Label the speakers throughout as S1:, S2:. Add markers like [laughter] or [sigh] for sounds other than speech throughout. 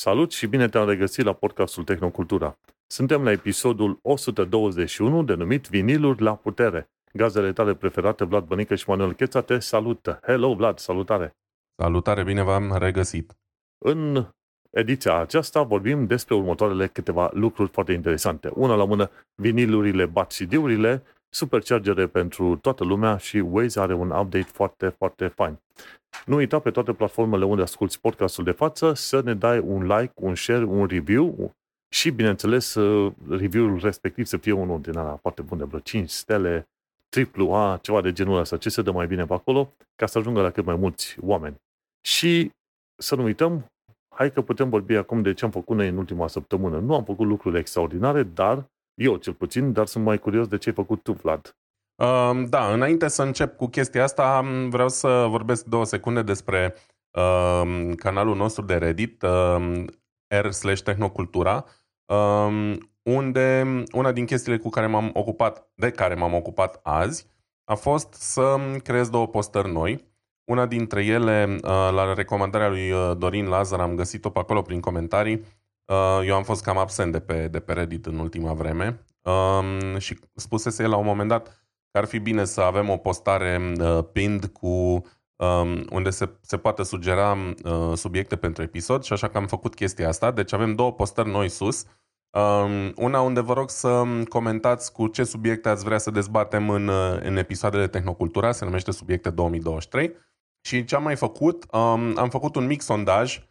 S1: Salut și bine te-am regăsit la podcastul Tehnocultura. Suntem la episodul 121 denumit Viniluri la putere. Gazele tale preferate, Vlad Bănică și Manuel Cheța, te salută. Hello, Vlad, salutare!
S2: Salutare, bine v-am regăsit!
S1: În ediția aceasta vorbim despre următoarele câteva lucruri foarte interesante. Una la mână, vinilurile bat CD-urile, superchargere pentru toată lumea și Waze are un update foarte, foarte fain. Nu uita pe toate platformele unde asculti podcastul de față să ne dai un like, un share, un review și, bineînțeles, review-ul respectiv să fie unul din ala foarte bun de vreo 5 stele, triplu A, ceva de genul ăsta, ce se dă mai bine pe acolo, ca să ajungă la cât mai mulți oameni. Și să nu uităm, hai că putem vorbi acum de ce am făcut noi în ultima săptămână. Nu am făcut lucruri extraordinare, dar, eu cel puțin, dar sunt mai curios de ce ai făcut tu, Vlad.
S2: Uh, da, înainte să încep cu chestia asta, vreau să vorbesc două secunde despre uh, canalul nostru de Reddit, uh, r slash tehnocultura, uh, unde una din chestiile cu care m-am ocupat, de care m-am ocupat azi, a fost să creez două postări noi. Una dintre ele, uh, la recomandarea lui uh, Dorin Lazar, am găsit-o pe acolo prin comentarii. Uh, eu am fost cam absent de pe, de pe Reddit în ultima vreme um, și spusese el la un moment dat că ar fi bine să avem o postare uh, pinned cu um, unde se, se poate sugera uh, subiecte pentru episod și așa că am făcut chestia asta. Deci avem două postări noi sus. Um, una unde vă rog să comentați cu ce subiecte ați vrea să dezbatem în, uh, în episoadele Tehnocultura, se numește Subiecte 2023. Și ce am mai făcut? Um, am făcut un mic sondaj um,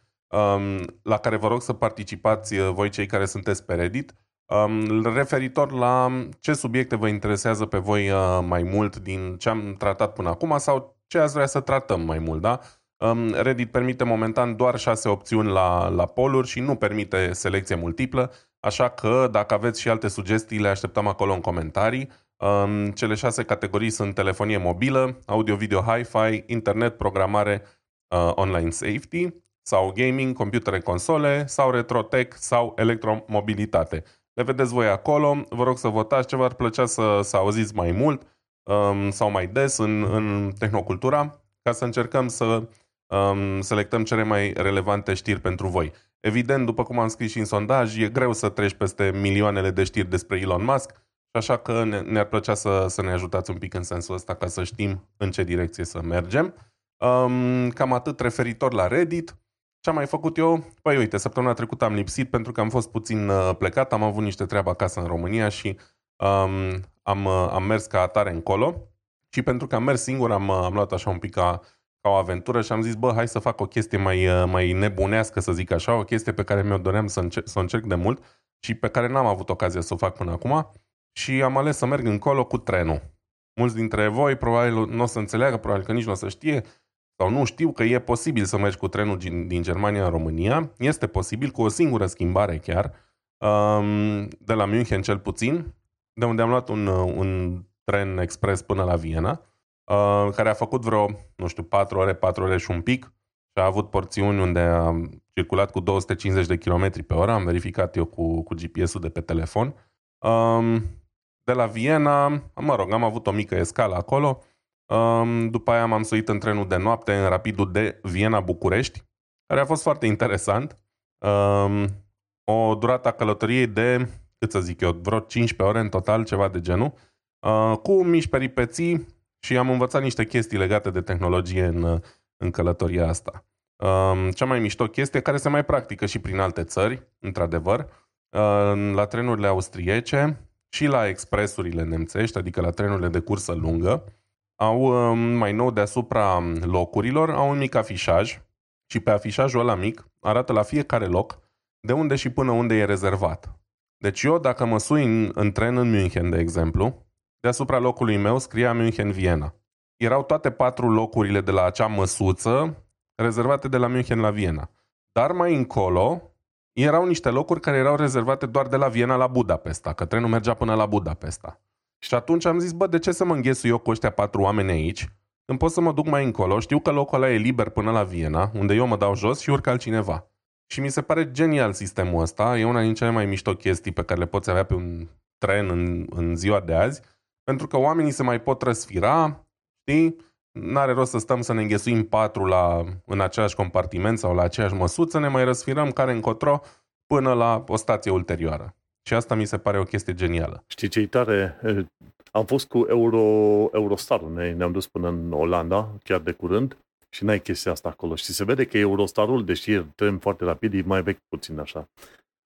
S2: la care vă rog să participați uh, voi cei care sunteți pe Reddit Um, referitor la ce subiecte vă interesează pe voi uh, mai mult din ce am tratat până acum sau ce ați vrea să tratăm mai mult, da? Um, Reddit permite momentan doar șase opțiuni la, la poluri și nu permite selecție multiplă, așa că dacă aveți și alte sugestii, le așteptăm acolo în comentarii. Um, cele șase categorii sunt telefonie mobilă, audio-video hi-fi, internet, programare, uh, online safety, sau gaming, computere console, sau retrotech, sau electromobilitate. Le vedeți voi acolo, vă rog să votați ce v-ar plăcea să, să auziți mai mult um, sau mai des în, în tehnocultura, ca să încercăm să um, selectăm cele mai relevante știri pentru voi. Evident, după cum am scris și în sondaj, e greu să treci peste milioanele de știri despre Elon Musk, așa că ne, ne-ar plăcea să, să ne ajutați un pic în sensul ăsta ca să știm în ce direcție să mergem. Um, cam atât referitor la Reddit. Ce am mai făcut eu? Păi uite, săptămâna trecută am lipsit pentru că am fost puțin uh, plecat, am avut niște treabă acasă în România și um, am, uh, am mers ca atare încolo. Și pentru că am mers singur, am, uh, am luat așa un pic ca, ca o aventură și am zis, bă, hai să fac o chestie mai, mai nebunească, să zic așa, o chestie pe care mi-o doream să, încerc, să o încerc de mult și pe care n-am avut ocazia să o fac până acum. Și am ales să merg încolo cu trenul. Mulți dintre voi probabil nu o să înțeleagă, probabil că nici nu o să știe, sau nu știu că e posibil să mergi cu trenul din, din Germania în România. Este posibil cu o singură schimbare chiar, um, de la München cel puțin, de unde am luat un, un tren expres până la Viena, uh, care a făcut vreo, nu știu, 4 ore, 4 ore și un pic și a avut porțiuni unde am circulat cu 250 de km pe oră, am verificat eu cu, cu GPS-ul de pe telefon. Um, de la Viena, mă rog, am avut o mică escală acolo, Um, după aia m-am suit în trenul de noapte în rapidul de Viena-București, care a fost foarte interesant. Um, o durată a călătoriei de, cât să zic eu, vreo 15 ore în total, ceva de genul, uh, cu mici peripeții și am învățat niște chestii legate de tehnologie în, în călătoria asta. Um, cea mai mișto chestie, care se mai practică și prin alte țări, într-adevăr, uh, la trenurile austriece și la expresurile nemțești, adică la trenurile de cursă lungă, au um, mai nou deasupra locurilor, au un mic afișaj și pe afișajul ăla mic arată la fiecare loc de unde și până unde e rezervat. Deci eu dacă mă sui în, în tren în München, de exemplu, deasupra locului meu scria München-Viena. Erau toate patru locurile de la acea măsuță rezervate de la München la Viena. Dar mai încolo erau niște locuri care erau rezervate doar de la Viena la Budapesta, că trenul mergea până la Budapesta. Și atunci am zis, bă, de ce să mă înghesui eu cu ăștia patru oameni aici? Când pot să mă duc mai încolo, știu că locul ăla e liber până la Viena, unde eu mă dau jos și urcă altcineva. Și mi se pare genial sistemul ăsta, e una din cele mai mișto chestii pe care le poți avea pe un tren în, în ziua de azi, pentru că oamenii se mai pot răsfira, știi? n-are rost să stăm să ne înghesuim patru la, în același compartiment sau la aceeași măsuță, ne mai răsfirăm care încotro până la o stație ulterioară. Și asta mi se pare o chestie genială.
S1: Știi ce tare? Am fost cu Euro, Eurostar, ne, ne-am dus până în Olanda, chiar de curând, și n-ai chestia asta acolo. Și se vede că Eurostarul, deși e tren foarte rapid, e mai vechi puțin așa.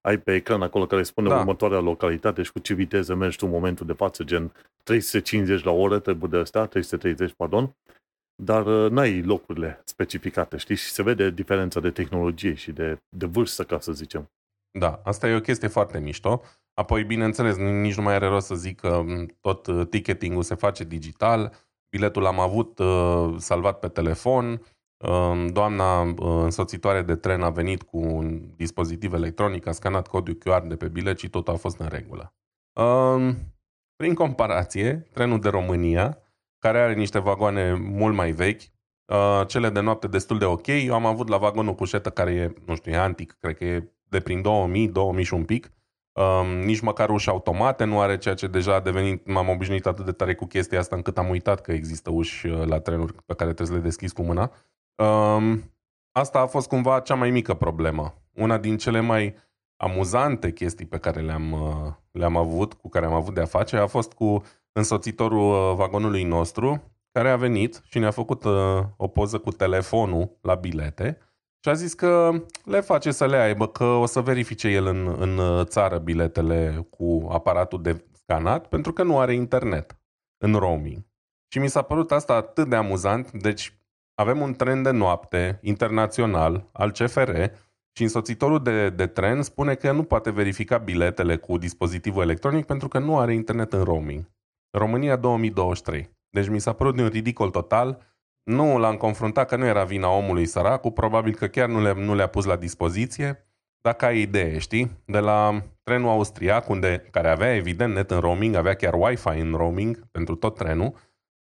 S1: Ai pe ecran acolo care spune da. următoarea localitate și cu ce viteză mergi tu în momentul de față, gen 350 la oră trebuie de astea, 330, pardon, dar uh, n-ai locurile specificate, știi? Și se vede diferența de tehnologie și de, de vârstă, ca să zicem.
S2: Da, asta e o chestie foarte mișto. Apoi, bineînțeles, nici nu mai are rost să zic că tot uh, ticketing-ul se face digital, biletul l-am avut uh, salvat pe telefon, uh, doamna uh, însoțitoare de tren a venit cu un dispozitiv electronic, a scanat codul QR de pe bilet și tot a fost în regulă. Uh, prin comparație, trenul de România, care are niște vagoane mult mai vechi, uh, cele de noapte destul de ok, eu am avut la vagonul cușetă care e, nu știu, e antic, cred că e de prin 2000, 2000 și un pic, Um, nici măcar uși automate nu are, ceea ce deja a devenit, m-am obișnuit atât de tare cu chestia asta încât am uitat că există uși uh, la trenuri pe care trebuie să le deschizi cu mâna. Um, asta a fost cumva cea mai mică problemă. Una din cele mai amuzante chestii pe care le-am, uh, le-am avut, cu care am avut de-a face, a fost cu însoțitorul uh, vagonului nostru, care a venit și ne-a făcut o poză cu telefonul la bilete și a zis că le face să le aibă, că o să verifice el în, în țară biletele cu aparatul de scanat, pentru că nu are internet în roaming. Și mi s-a părut asta atât de amuzant. Deci avem un tren de noapte internațional al CFR și însoțitorul de, de tren spune că nu poate verifica biletele cu dispozitivul electronic pentru că nu are internet în roaming. România 2023. Deci mi s-a părut de un ridicol total nu l-am confruntat că nu era vina omului săracul, probabil că chiar nu, le, nu le-a pus la dispoziție, dacă ai idee, știi? De la trenul austriac, unde, care avea evident net în roaming, avea chiar Wi-Fi în roaming pentru tot trenul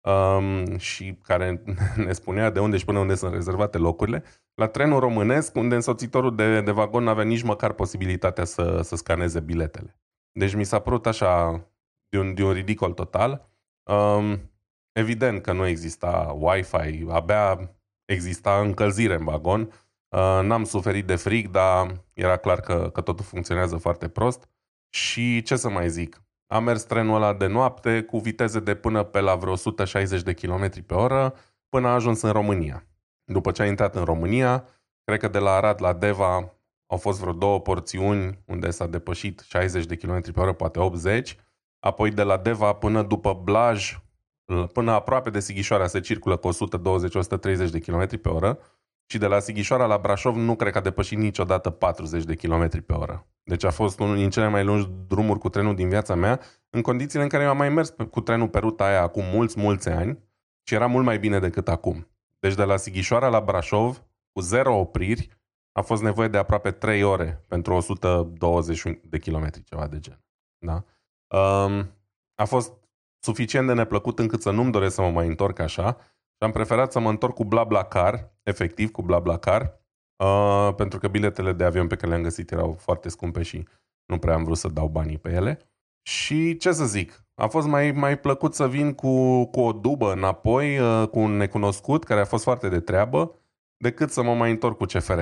S2: um, și care [laughs] ne spunea de unde și până unde sunt rezervate locurile, la trenul românesc, unde însoțitorul de, de vagon nu avea nici măcar posibilitatea să, să scaneze biletele. Deci mi s-a părut așa de un, de un ridicol total. Um, Evident că nu exista Wi-Fi, abia exista încălzire în vagon. Uh, n-am suferit de frig, dar era clar că, că totul funcționează foarte prost. Și ce să mai zic, am mers trenul ăla de noapte cu viteze de până pe la vreo 160 de km pe oră până a ajuns în România. După ce a intrat în România, cred că de la Arad la Deva au fost vreo două porțiuni unde s-a depășit 60 de km pe oră, poate 80. Apoi de la Deva până după Blaj Până aproape de Sighișoara se circulă cu 120-130 de km pe oră și de la Sighișoara la Brașov nu cred că a depășit niciodată 40 de km pe oră. Deci a fost unul din cele mai lungi drumuri cu trenul din viața mea, în condițiile în care eu am mai mers cu trenul pe ruta aia acum mulți, mulți ani și era mult mai bine decât acum. Deci de la Sighișoara la Brașov, cu zero opriri, a fost nevoie de aproape 3 ore pentru 120 de kilometri, ceva de gen. Da? Um, a fost suficient de neplăcut încât să nu-mi doresc să mă mai întorc așa și am preferat să mă întorc cu BlaBlaCar, efectiv cu BlaBlaCar, uh, pentru că biletele de avion pe care le-am găsit erau foarte scumpe și nu prea am vrut să dau banii pe ele. Și ce să zic, a fost mai, mai plăcut să vin cu, cu o dubă înapoi, uh, cu un necunoscut care a fost foarte de treabă, decât să mă mai întorc cu CFR.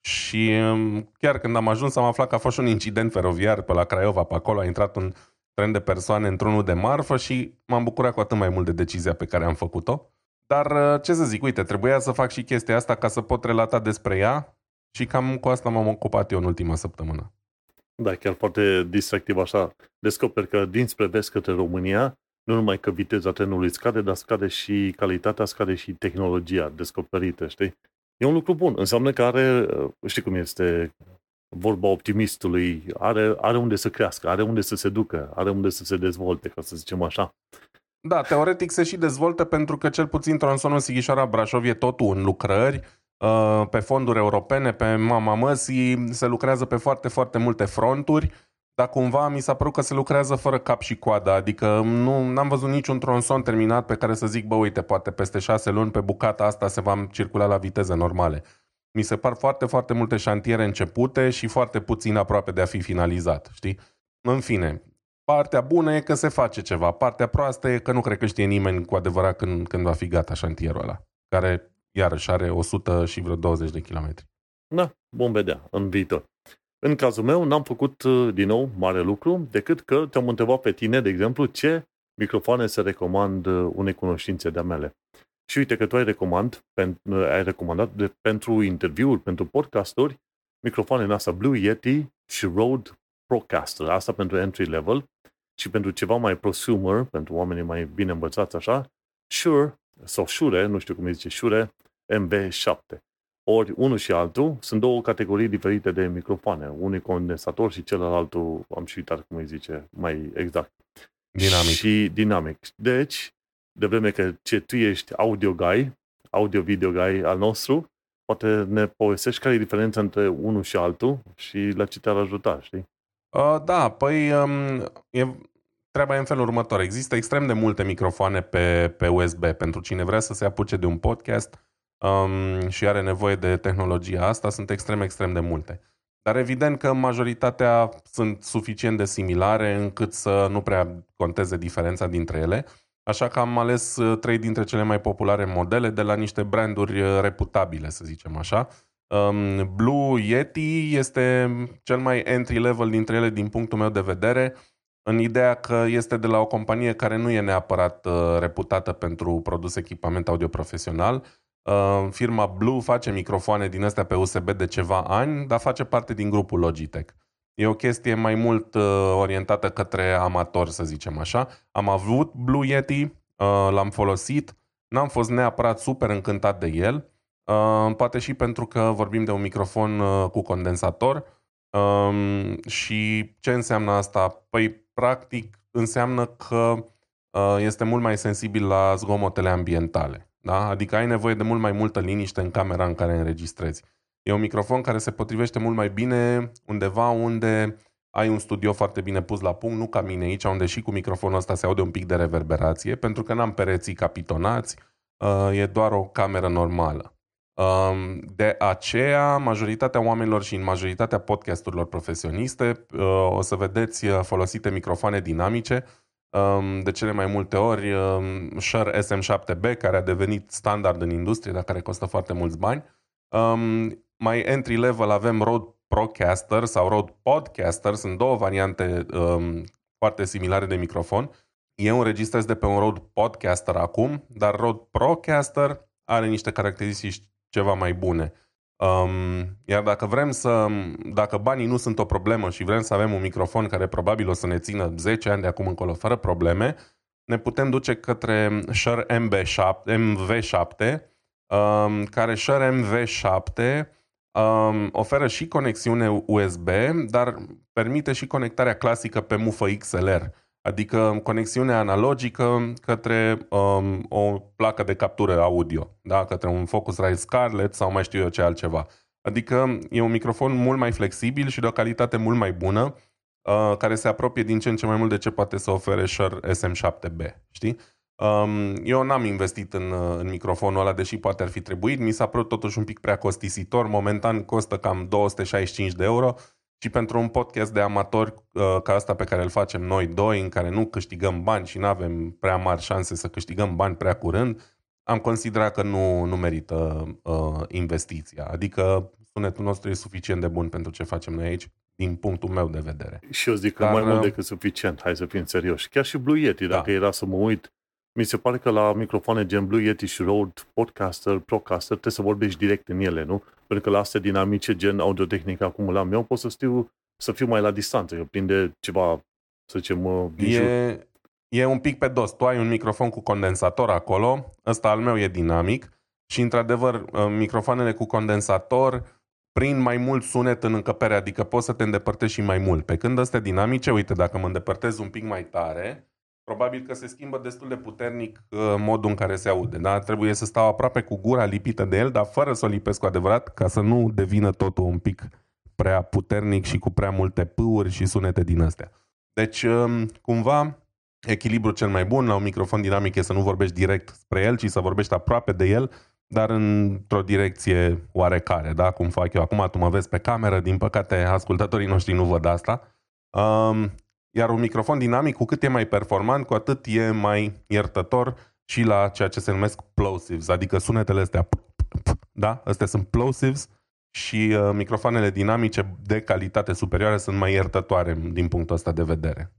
S2: Și um, chiar când am ajuns am aflat că a fost un incident feroviar pe la Craiova, pe acolo a intrat un tren de persoane într-unul de marfă și m-am bucurat cu atât mai mult de decizia pe care am făcut-o. Dar uh, ce să zic, uite, trebuia să fac și chestia asta ca să pot relata despre ea și cam cu asta m-am ocupat eu în ultima săptămână.
S1: Da, chiar foarte distractiv așa. Descoperi că dinspre vest către România, nu numai că viteza trenului scade, dar scade și calitatea, scade și tehnologia descoperită, știi? E un lucru bun. Înseamnă că are, uh, știi cum este vorba optimistului, are, are unde să crească, are unde să se ducă, are unde să se dezvolte, ca să zicem așa.
S2: Da, teoretic se și dezvoltă pentru că cel puțin tronsonul Sighișoara Brașov e totul în lucrări, uh, pe fonduri europene, pe mama măsii, se lucrează pe foarte, foarte multe fronturi, dar cumva mi s-a părut că se lucrează fără cap și coadă, adică nu am văzut niciun tronson terminat pe care să zic, bă, uite, poate peste șase luni pe bucata asta se va circula la viteze normale. Mi se par foarte, foarte multe șantiere începute și foarte puțin aproape de a fi finalizat, știi? În fine, Partea bună e că se face ceva. Partea proastă e că nu cred că știe nimeni cu adevărat când, când va fi gata șantierul ăla, care iarăși are 100 și vreo 20 de kilometri.
S1: Da, vom vedea în viitor. În cazul meu, n-am făcut uh, din nou mare lucru, decât că te-am întrebat pe tine, de exemplu, ce microfoane se recomand uh, unei cunoștințe de-a mele. Și uite că tu ai, recomand, pen, uh, ai recomandat de, pentru interviuri, pentru podcasturi, microfoanele astea Blue Yeti și Rode Procaster. Asta pentru entry level și pentru ceva mai prosumer, pentru oamenii mai bine învățați așa, Shure sau Shure, nu știu cum îi zice, Shure MB7. Ori unul și altul sunt două categorii diferite de microfoane. Unul e condensator și celălalt, am și uitat cum îi zice mai exact.
S2: Dinamic.
S1: Și dinamic. Deci, de vreme că ce tu ești audio guy, audio-video guy al nostru, poate ne povestești care e diferența între unul și altul și la ce te-ar ajuta, știi?
S2: Uh, da, păi um, e, treaba e în felul următor. Există extrem de multe microfoane pe, pe USB pentru cine vrea să se apuce de un podcast um, și are nevoie de tehnologia asta, sunt extrem, extrem de multe. Dar evident că majoritatea sunt suficient de similare încât să nu prea conteze diferența dintre ele. Așa că am ales uh, trei dintre cele mai populare modele de la niște branduri uh, reputabile, să zicem așa. Um, Blue Yeti este cel mai entry-level dintre ele din punctul meu de vedere, în ideea că este de la o companie care nu e neapărat uh, reputată pentru produs echipament audio profesional, Uh, firma Blue face microfoane din astea pe USB de ceva ani, dar face parte din grupul Logitech. E o chestie mai mult uh, orientată către amator, să zicem așa. Am avut Blue Yeti, uh, l-am folosit, n-am fost neapărat super încântat de el, uh, poate și pentru că vorbim de un microfon uh, cu condensator. Um, și ce înseamnă asta? Păi, practic, înseamnă că uh, este mult mai sensibil la zgomotele ambientale. Da? Adică ai nevoie de mult mai multă liniște în camera în care înregistrezi. E un microfon care se potrivește mult mai bine undeva unde ai un studio foarte bine pus la punct, nu ca mine aici, unde și cu microfonul ăsta se aude un pic de reverberație, pentru că n-am pereții capitonați, uh, e doar o cameră normală. Um, de aceea, majoritatea oamenilor și în majoritatea podcasturilor profesioniste uh, o să vedeți uh, folosite microfoane dinamice, de cele mai multe ori Shure SM7B, care a devenit standard în industrie, dar care costă foarte mulți bani. Mai entry level avem Rode Procaster sau Rode Podcaster, sunt două variante foarte similare de microfon. Eu înregistrez de pe un Rode Podcaster acum, dar Rode Procaster are niște caracteristici ceva mai bune. Um, iar dacă vrem să, dacă banii nu sunt o problemă și vrem să avem un microfon care probabil o să ne țină 10 ani de acum încolo fără probleme, ne putem duce către Shure MV7, MV7 um, care Shure MV7 um, oferă și conexiune USB, dar permite și conectarea clasică pe mufă XLR. Adică conexiunea analogică către um, o placă de captură audio, da? către un Focusrite Scarlett sau mai știu eu ce altceva. Adică e un microfon mult mai flexibil și de o calitate mult mai bună, uh, care se apropie din ce în ce mai mult de ce poate să ofere Shure SM7B. Știi? Um, eu n-am investit în, în microfonul ăla, deși poate ar fi trebuit. Mi s-a părut totuși un pic prea costisitor. Momentan costă cam 265 de euro și pentru un podcast de amatori uh, ca asta pe care îl facem noi doi, în care nu câștigăm bani și nu avem prea mari șanse să câștigăm bani prea curând, am considerat că nu, nu merită uh, investiția. Adică sunetul nostru e suficient de bun pentru ce facem noi aici, din punctul meu de vedere.
S1: Și eu zic că Dar, mai mult uh, decât suficient, hai să fim serioși. Chiar și Blue Yeti, da. dacă era să mă uit, mi se pare că la microfoane gen Blue Yeti și Rode Podcaster, Procaster, trebuie să vorbești direct în ele, nu? Pentru că la astea dinamice, gen audiotehnică, acum la eu, pot să știu să fiu mai la distanță, că prinde ceva, să zicem,
S2: bijou. E, e un pic pe dos. Tu ai un microfon cu condensator acolo, ăsta al meu e dinamic și, într-adevăr, uh, microfoanele cu condensator prind mai mult sunet în încăpere, adică poți să te îndepărtezi și mai mult. Pe când astea dinamice, uite, dacă mă îndepărtez un pic mai tare, probabil că se schimbă destul de puternic uh, modul în care se aude. Da? Trebuie să stau aproape cu gura lipită de el, dar fără să o lipesc cu adevărat, ca să nu devină totul un pic prea puternic și cu prea multe pâuri și sunete din astea. Deci, um, cumva, echilibrul cel mai bun la un microfon dinamic e să nu vorbești direct spre el, ci să vorbești aproape de el, dar într-o direcție oarecare, da? cum fac eu acum. Tu mă vezi pe cameră, din păcate ascultătorii noștri nu văd asta. Um, Iar un microfon dinamic, cu cât e mai performant, cu atât e mai iertător și la ceea ce se numesc plosives, adică sunetele astea, da? Astea sunt plosives și uh, microfoanele dinamice de calitate superioară sunt mai iertătoare din punctul ăsta de vedere.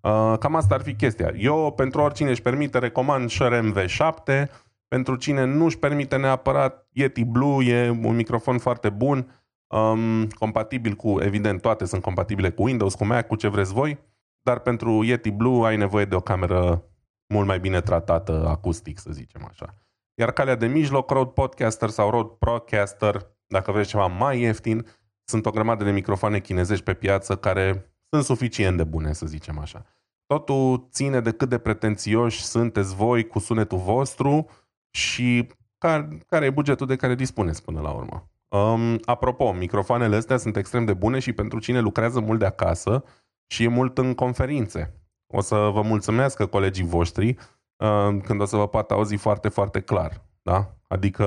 S2: Uh, cam asta ar fi chestia. Eu, pentru oricine își permite, recomand Shure MV7. Pentru cine nu își permite neapărat, Yeti Blue e un microfon foarte bun, um, compatibil cu, evident, toate sunt compatibile cu Windows, cu Mac, cu ce vreți voi, dar pentru Yeti Blue ai nevoie de o cameră mult mai bine tratată acustic, să zicem așa. Iar calea de mijloc, Rode Podcaster sau Rode Procaster, dacă vreți ceva mai ieftin, sunt o grămadă de microfoane chinezești pe piață care sunt suficient de bune, să zicem așa. Totul ține de cât de pretențioși sunteți voi cu sunetul vostru și care, care e bugetul de care dispuneți până la urmă. Um, apropo, microfoanele astea sunt extrem de bune și pentru cine lucrează mult de acasă și e mult în conferințe. O să vă mulțumească colegii voștri uh, când o să vă poată auzi foarte, foarte clar. Da? Adică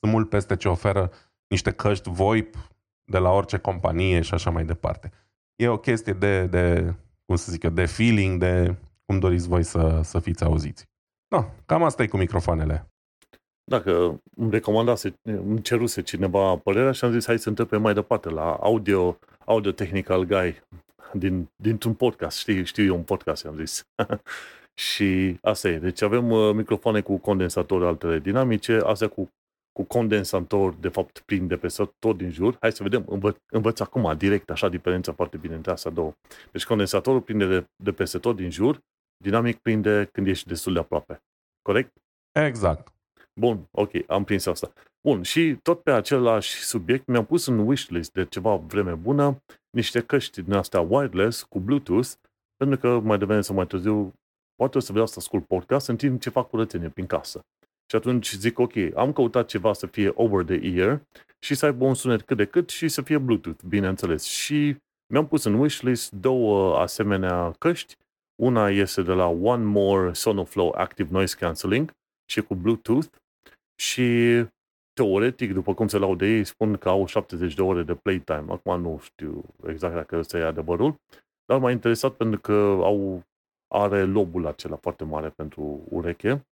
S2: sunt mult peste ce oferă niște căști VoIP de la orice companie și așa mai departe. E o chestie de, de cum să zic eu, de feeling, de cum doriți voi să, să fiți auziți. No, cam asta e cu microfoanele.
S1: Dacă îmi recomandase, îmi ceruse cineva părerea și am zis hai să întrebem mai departe la audio, audio technical guy din, dintr-un podcast. Știi, știu eu un podcast, am zis. [laughs] și asta e. Deci avem uh, microfoane cu condensatori altele dinamice, astea cu, cu condensator, de fapt, plin de peste tot din jur. Hai să vedem, învă, învăț acum, direct, așa, diferența foarte bine între astea două. Deci condensatorul prinde de, de peste tot din jur, dinamic prinde când ești destul de aproape. Corect?
S2: Exact.
S1: Bun, ok, am prins asta. Bun, și tot pe același subiect mi-am pus în wishlist de ceva vreme bună niște căști din astea wireless cu Bluetooth, pentru că mai devreme sau mai târziu poate o să vreau să ascult podcast în timp ce fac curățenie prin casă. Și atunci zic, ok, am căutat ceva să fie over the ear și să aibă un sunet cât de cât și să fie Bluetooth, bineînțeles. Și mi-am pus în wishlist două asemenea căști. Una este de la One More Sonoflow Active Noise Cancelling și cu Bluetooth și teoretic, după cum se laude ei, spun că au 70 de ore de playtime. Acum nu știu exact dacă ăsta e adevărul, dar m-a interesat pentru că au, are lobul acela foarte mare pentru ureche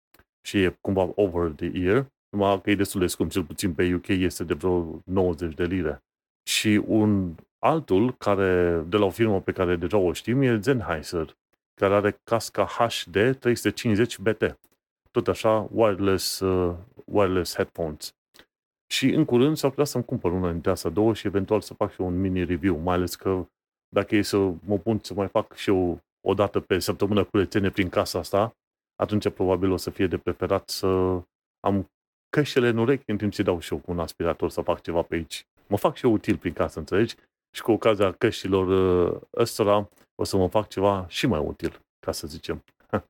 S1: și e cumva over the ear, numai că e destul de scump, cel puțin pe UK este de vreo 90 de lire. Și un altul, care, de la o firmă pe care deja o știm, e Sennheiser, care are casca HD 350 BT. Tot așa, wireless, uh, wireless headphones. Și în curând s-ar putea să-mi cumpăr una dintre astea două și eventual să fac și un mini review, mai ales că dacă e să mă pun să mai fac și eu o dată pe săptămână curățenie prin casa asta, atunci probabil o să fie de preferat să am căștile în urechi în timp ce dau și eu cu un aspirator să fac ceva pe aici. Mă fac și eu util prin casă, înțelegi? Și cu ocazia căștilor uh, ăstora o să mă fac ceva și mai util, ca să zicem. [laughs]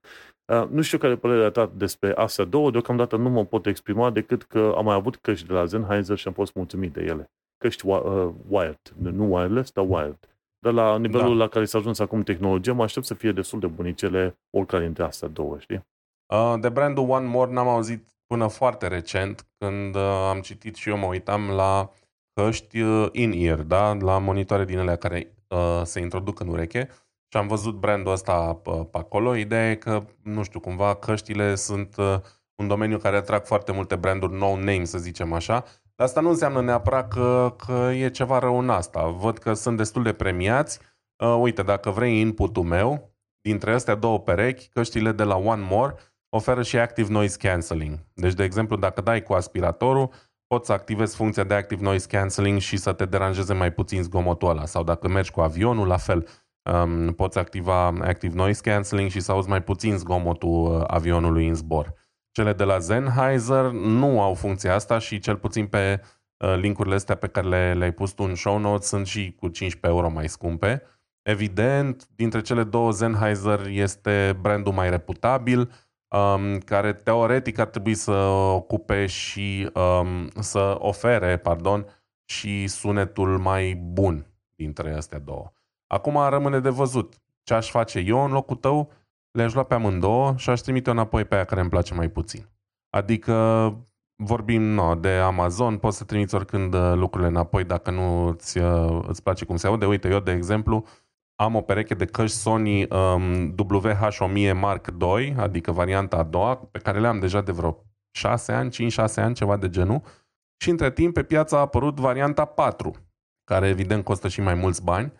S1: Uh, nu știu care e părerea ta despre astea două, deocamdată nu mă pot exprima decât că am mai avut căști de la Sennheiser și am fost mulțumit de ele. Căști uh, wired, nu wireless, dar wired. Dar la nivelul da. la care s-a ajuns acum tehnologia, mă aștept să fie destul de bunicele oricare dintre astea două, știi?
S2: Uh, de brandul One More n-am auzit până foarte recent, când uh, am citit și eu mă uitam la căști uh, in-ear, da? la monitoare din ele care uh, se introduc în ureche și am văzut brandul ăsta pe, pe acolo. Ideea e că, nu știu, cumva căștile sunt uh, un domeniu care atrag foarte multe branduri no-name, să zicem așa. Dar asta nu înseamnă neapărat că, că e ceva rău în asta. Văd că sunt destul de premiați. Uh, uite, dacă vrei inputul meu, dintre astea două perechi, căștile de la One More oferă și Active Noise Cancelling. Deci, de exemplu, dacă dai cu aspiratorul, poți să activezi funcția de Active Noise Cancelling și să te deranjeze mai puțin zgomotul ăla. Sau dacă mergi cu avionul, la fel um, poți activa Active Noise Cancelling și să auzi mai puțin zgomotul uh, avionului în zbor. Cele de la Sennheiser nu au funcția asta și cel puțin pe uh, linkurile astea pe care le, le-ai pus tu în show notes sunt și cu 15 euro mai scumpe. Evident, dintre cele două Sennheiser este brandul mai reputabil, um, care teoretic ar trebui să ocupe și um, să ofere, pardon, și sunetul mai bun dintre astea două. Acum rămâne de văzut ce aș face eu în locul tău, le-aș lua pe amândouă și aș trimite înapoi pe aia care îmi place mai puțin. Adică vorbim no, de Amazon, poți să trimiți oricând uh, lucrurile înapoi dacă nu îți, uh, îți place cum se aude. Uite, eu, de exemplu, am o pereche de căști Sony um, WH-1000 Mark II, adică varianta a doua, pe care le am deja de vreo 6 ani, 5-6 ani, ceva de genul. Și între timp pe piață a apărut varianta 4, care evident costă și mai mulți bani.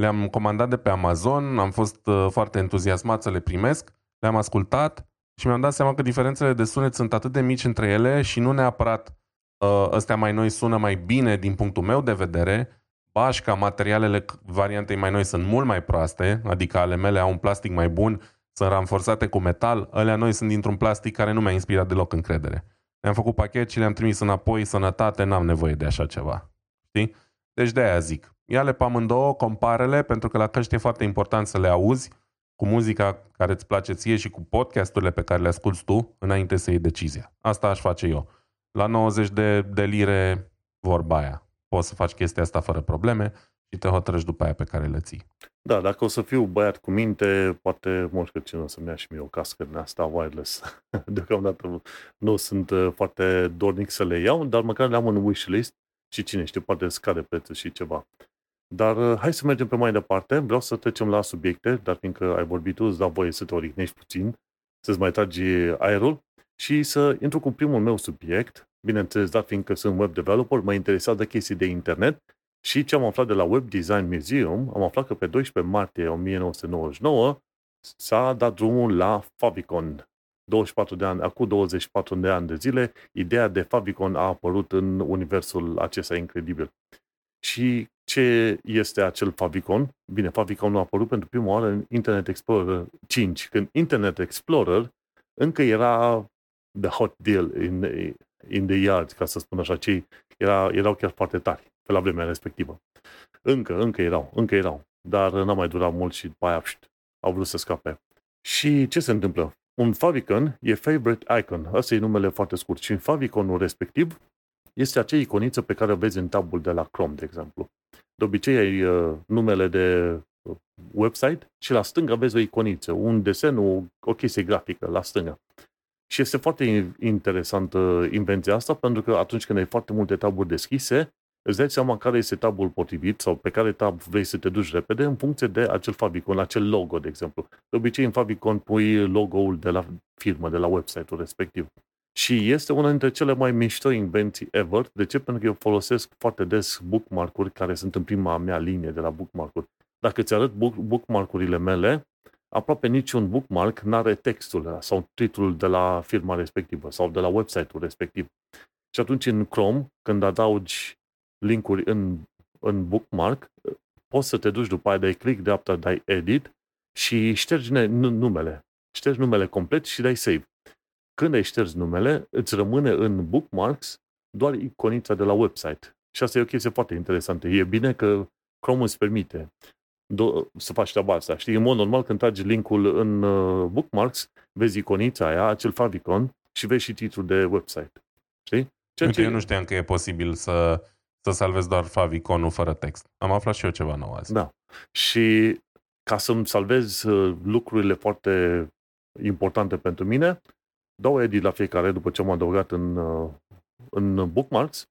S2: Le-am comandat de pe Amazon, am fost uh, foarte entuziasmat să le primesc, le-am ascultat și mi-am dat seama că diferențele de sunet sunt atât de mici între ele și nu neapărat uh, ăstea mai noi sună mai bine din punctul meu de vedere, bașca, materialele variantei mai noi sunt mult mai proaste, adică ale mele au un plastic mai bun, sunt ranforsate cu metal, alea noi sunt dintr-un plastic care nu mi-a inspirat deloc încredere. Le-am făcut pachet și le-am trimis înapoi, sănătate, n-am nevoie de așa ceva. Știi? Deci de aia zic. Ia-le pe amândouă, comparele, pentru că la căști e foarte important să le auzi cu muzica care îți place ție și cu podcasturile pe care le asculti tu înainte să iei decizia. Asta aș face eu. La 90 de, de lire, vorba aia. Poți să faci chestia asta fără probleme și te hotărăști după aia pe care le ții.
S1: Da, dacă o să fiu băiat cu minte, poate moș Crăciun o să-mi ia și mie o cască din asta wireless. [laughs] Deocamdată nu sunt uh, foarte dornic să le iau, dar măcar le am în wishlist și cine știe, poate scade prețul și ceva. Dar uh, hai să mergem pe mai departe. Vreau să trecem la subiecte, dar fiindcă ai vorbit tu, îți dau voie să te orihnești puțin, să-ți mai tragi aerul și să intru cu primul meu subiect. Bineînțeles, dar fiindcă sunt web developer, mă interesează chestii de internet și ce am aflat de la Web Design Museum, am aflat că pe 12 martie 1999 s-a dat drumul la Favicon. 24 de ani, acum 24 de ani de zile, ideea de Favicon a apărut în universul acesta incredibil. Și ce este acel Favicon? Bine, Favicon a apărut pentru prima oară în Internet Explorer 5, când Internet Explorer încă era the hot deal in, in the yard, ca să spun așa, cei era, erau chiar foarte tari pe la vremea respectivă. Încă, încă erau, încă erau, dar n-a mai durat mult și după aia pșt, au vrut să scape. Și ce se întâmplă? Un favicon e favorite icon, asta e numele foarte scurt, și în faviconul respectiv este acea iconiță pe care o vezi în tabul de la Chrome, de exemplu. De obicei ai uh, numele de uh, website și la stânga vezi o iconiță, un desen, o, o chestie grafică la stânga. Și este foarte interesantă invenția asta, pentru că atunci când ai foarte multe taburi deschise, îți dai seama care este tabul potrivit sau pe care tab vrei să te duci repede în funcție de acel favicon, acel logo, de exemplu. De obicei, în favicon pui logo-ul de la firmă, de la website-ul respectiv. Și este una dintre cele mai mișto invenții ever. De ce? Pentru că eu folosesc foarte des bookmark-uri care sunt în prima mea linie de la bookmark-uri. Dacă ți arăt book- bookmark-urile mele, aproape niciun bookmark nu are textul sau titlul de la firma respectivă sau de la website-ul respectiv. Și atunci în Chrome, când adaugi linkuri în, în bookmark, poți să te duci după aia, dai click dreapta, dai edit și ștergi numele. Ștergi numele complet și dai save. Când ai șters numele, îți rămâne în bookmarks doar iconița de la website. Și asta e o chestie foarte interesantă. E bine că Chrome îți permite do- să faci treaba asta. Știi, în mod normal, când tragi linkul în uh, bookmarks, vezi iconița aia, acel favicon, și vezi și titlul de website. Știi?
S2: Ceea ce... Eu nu știam că e posibil să, să salvezi doar faviconul fără text. Am aflat și eu ceva nou azi.
S1: Da. Și ca să-mi salvez uh, lucrurile foarte importante pentru mine, dau edit la fiecare după ce am adăugat în, uh, în bookmarks,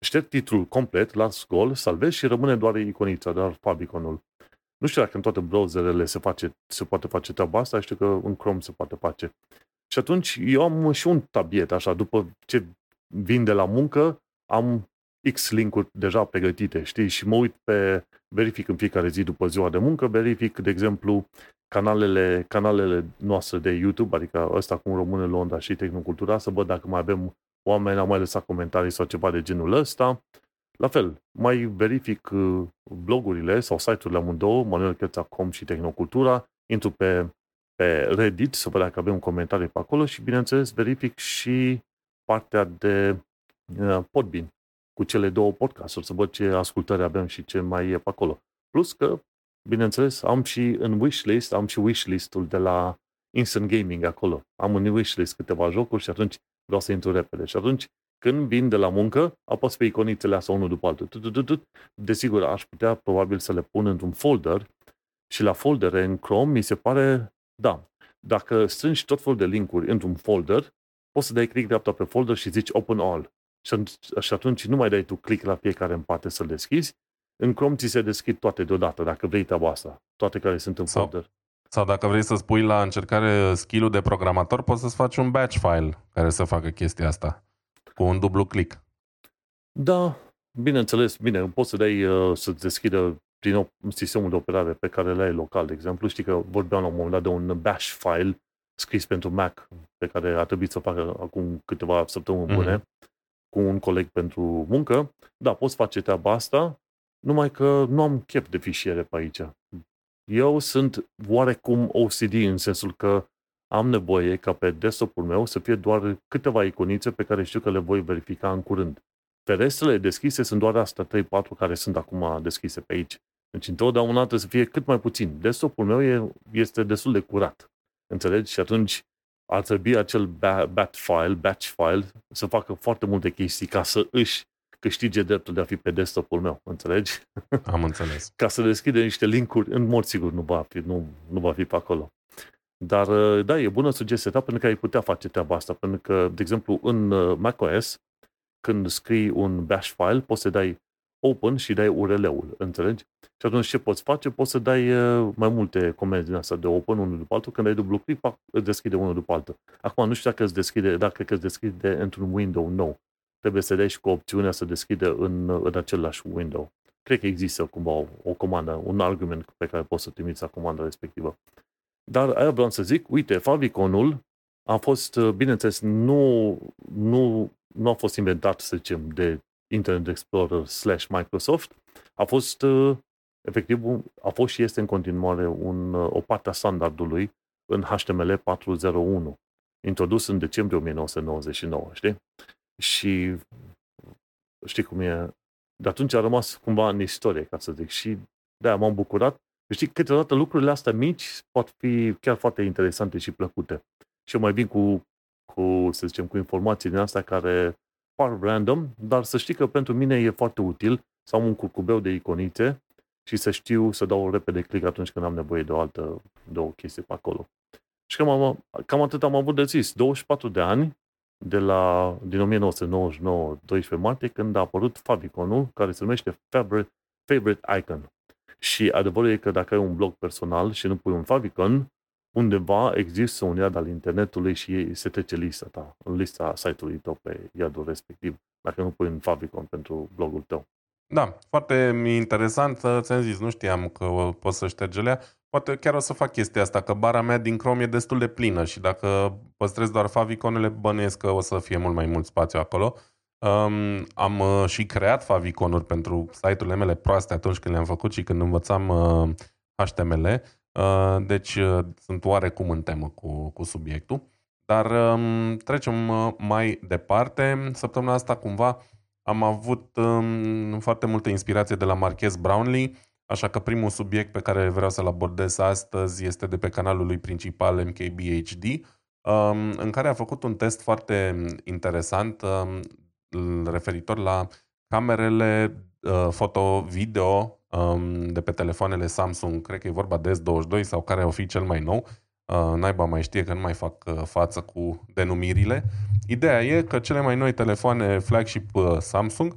S1: șterg titlul complet, las gol, salvez și rămâne doar iconița, doar fabiconul. Nu știu dacă în toate browserele se, face, se poate face treaba asta, știu că în Chrome se poate face. Și atunci eu am și un tabiet, așa, după ce vin de la muncă, am X linkuri deja pregătite, știi, și mă uit pe, verific în fiecare zi după ziua de muncă, verific, de exemplu, canalele, canalele noastre de YouTube, adică ăsta cum Român în Londra și Tehnocultura, să văd dacă mai avem oameni, au mai lăsat comentarii sau ceva de genul ăsta. La fel, mai verific uh, blogurile sau site-urile amândouă, manuelcheța.com și Tehnocultura, intru pe, pe Reddit să văd dacă avem comentarii pe acolo și, bineînțeles, verific și partea de uh, Podbean cu cele două podcasturi, să văd ce ascultări avem și ce mai e pe acolo. Plus că bineînțeles, am și în wishlist, am și wishlist-ul de la Instant Gaming acolo. Am în wishlist câteva jocuri și atunci vreau să intru repede. Și atunci, când vin de la muncă, apăs pe iconițele astea unul după altul. Desigur, aș putea probabil să le pun într-un folder și la foldere în Chrome mi se pare, da, dacă strângi tot felul de linkuri într-un folder, poți să dai click dreapta pe folder și zici Open All. Și atunci nu mai dai tu click la fiecare în parte să-l deschizi, în Chrome ți se deschid toate deodată, dacă vrei treaba asta. Toate care sunt în
S2: Sau-
S1: folder.
S2: Sau dacă vrei să spui la încercare skill-ul de programator, poți să-ți faci un batch file care să facă chestia asta. Cu un dublu click.
S1: Da, bineînțeles, bine, poți să dai uh, să-ți deschidă din nou sistemul de operare pe care le ai local, de exemplu. Știi că vorbeam la un moment dat de un bash file scris pentru Mac, pe care a trebuit să facă acum câteva săptămâni
S2: Mhm.
S1: bune, cu un coleg pentru muncă. Da, poți face treaba asta, numai că nu am chef de fișiere pe aici. Eu sunt oarecum OCD în sensul că am nevoie ca pe desktop-ul meu să fie doar câteva iconițe pe care știu că le voi verifica în curând. Ferestrele deschise sunt doar astea 3-4 care sunt acum deschise pe aici. Deci întotdeauna trebuie să fie cât mai puțin. Desktop-ul meu e, este destul de curat. Înțelegi? Și atunci ar trebui acel ba- bat file, batch file, să facă foarte multe chestii ca să își câștige dreptul de a fi pe desktop-ul meu. Înțelegi?
S2: Am înțeles. [laughs]
S1: ca să deschide niște linkuri, în mod sigur nu va fi, nu, nu va fi pe acolo. Dar, uh, da, e bună sugestia ta pentru că ai putea face treaba asta, pentru că, de exemplu, în uh, macOS, când scrii un bash file, poți să dai open și dai URL-ul, înțelegi? Și atunci ce poți face? Poți să dai uh, mai multe comenzi din asta de open unul după altul, când ai dublu click, pac, îți deschide unul după altul. Acum nu știu dacă îți deschide, dacă îți deschide într-un window nou. Trebuie să dai și cu opțiunea să deschide în, în același window cred că există cumva o, o comandă, un argument pe care poți să trimiți la comanda respectivă. Dar aia vreau să zic, uite, Faviconul a fost, uh, bineînțeles, nu, nu, nu a fost inventat, să zicem, de Internet Explorer slash Microsoft, a fost, uh, efectiv, un- a fost și este în continuare un, uh, o parte a standardului în HTML 4.0.1, introdus în decembrie 1999, știi? Și știi cum e, de atunci a rămas cumva în istorie, ca să zic, și de-aia m-am bucurat. Știi, câteodată lucrurile astea mici pot fi chiar foarte interesante și plăcute. Și eu mai vin cu, cu să zicem, cu informații din astea care par random, dar să știi că pentru mine e foarte util să am un curcubeu de iconițe și să știu să dau repede click atunci când am nevoie de o altă, de o chestie pe acolo. Și cam, am, cam atât am avut de zis. 24 de ani de la, din 1999, 12 martie, când a apărut Faviconul, care se numește Favorite, Favorite Icon. Și adevărul e că dacă ai un blog personal și nu pui un Favicon, undeva există un iad al internetului și se trece lista ta, în lista site-ului tău pe iadul respectiv, dacă nu pui un Favicon pentru blogul tău.
S2: Da, foarte interesant. Ți-am zis, nu știam că o- poți să ștergi alea. Poate chiar o să fac chestia asta, că bara mea din Chrome e destul de plină și dacă păstrez doar faviconele, bănuiesc că o să fie mult mai mult spațiu acolo. Um, am uh, și creat faviconuri pentru site-urile mele proaste atunci când le-am făcut și când învățam uh, HTML. Uh, deci uh, sunt oarecum în temă cu, cu subiectul. Dar um, trecem uh, mai departe. Săptămâna asta cumva am avut um, foarte multă inspirație de la Marquez Brownlee, așa că primul subiect pe care vreau să-l abordez astăzi este de pe canalul lui principal MKBHD, um, în care a făcut un test foarte interesant um, referitor la camerele uh, foto-video um, de pe telefoanele Samsung, cred că e vorba de S22 sau care o fi cel mai nou, uh, naiba mai știe că nu mai fac uh, față cu denumirile. Ideea e că cele mai noi telefoane flagship uh, Samsung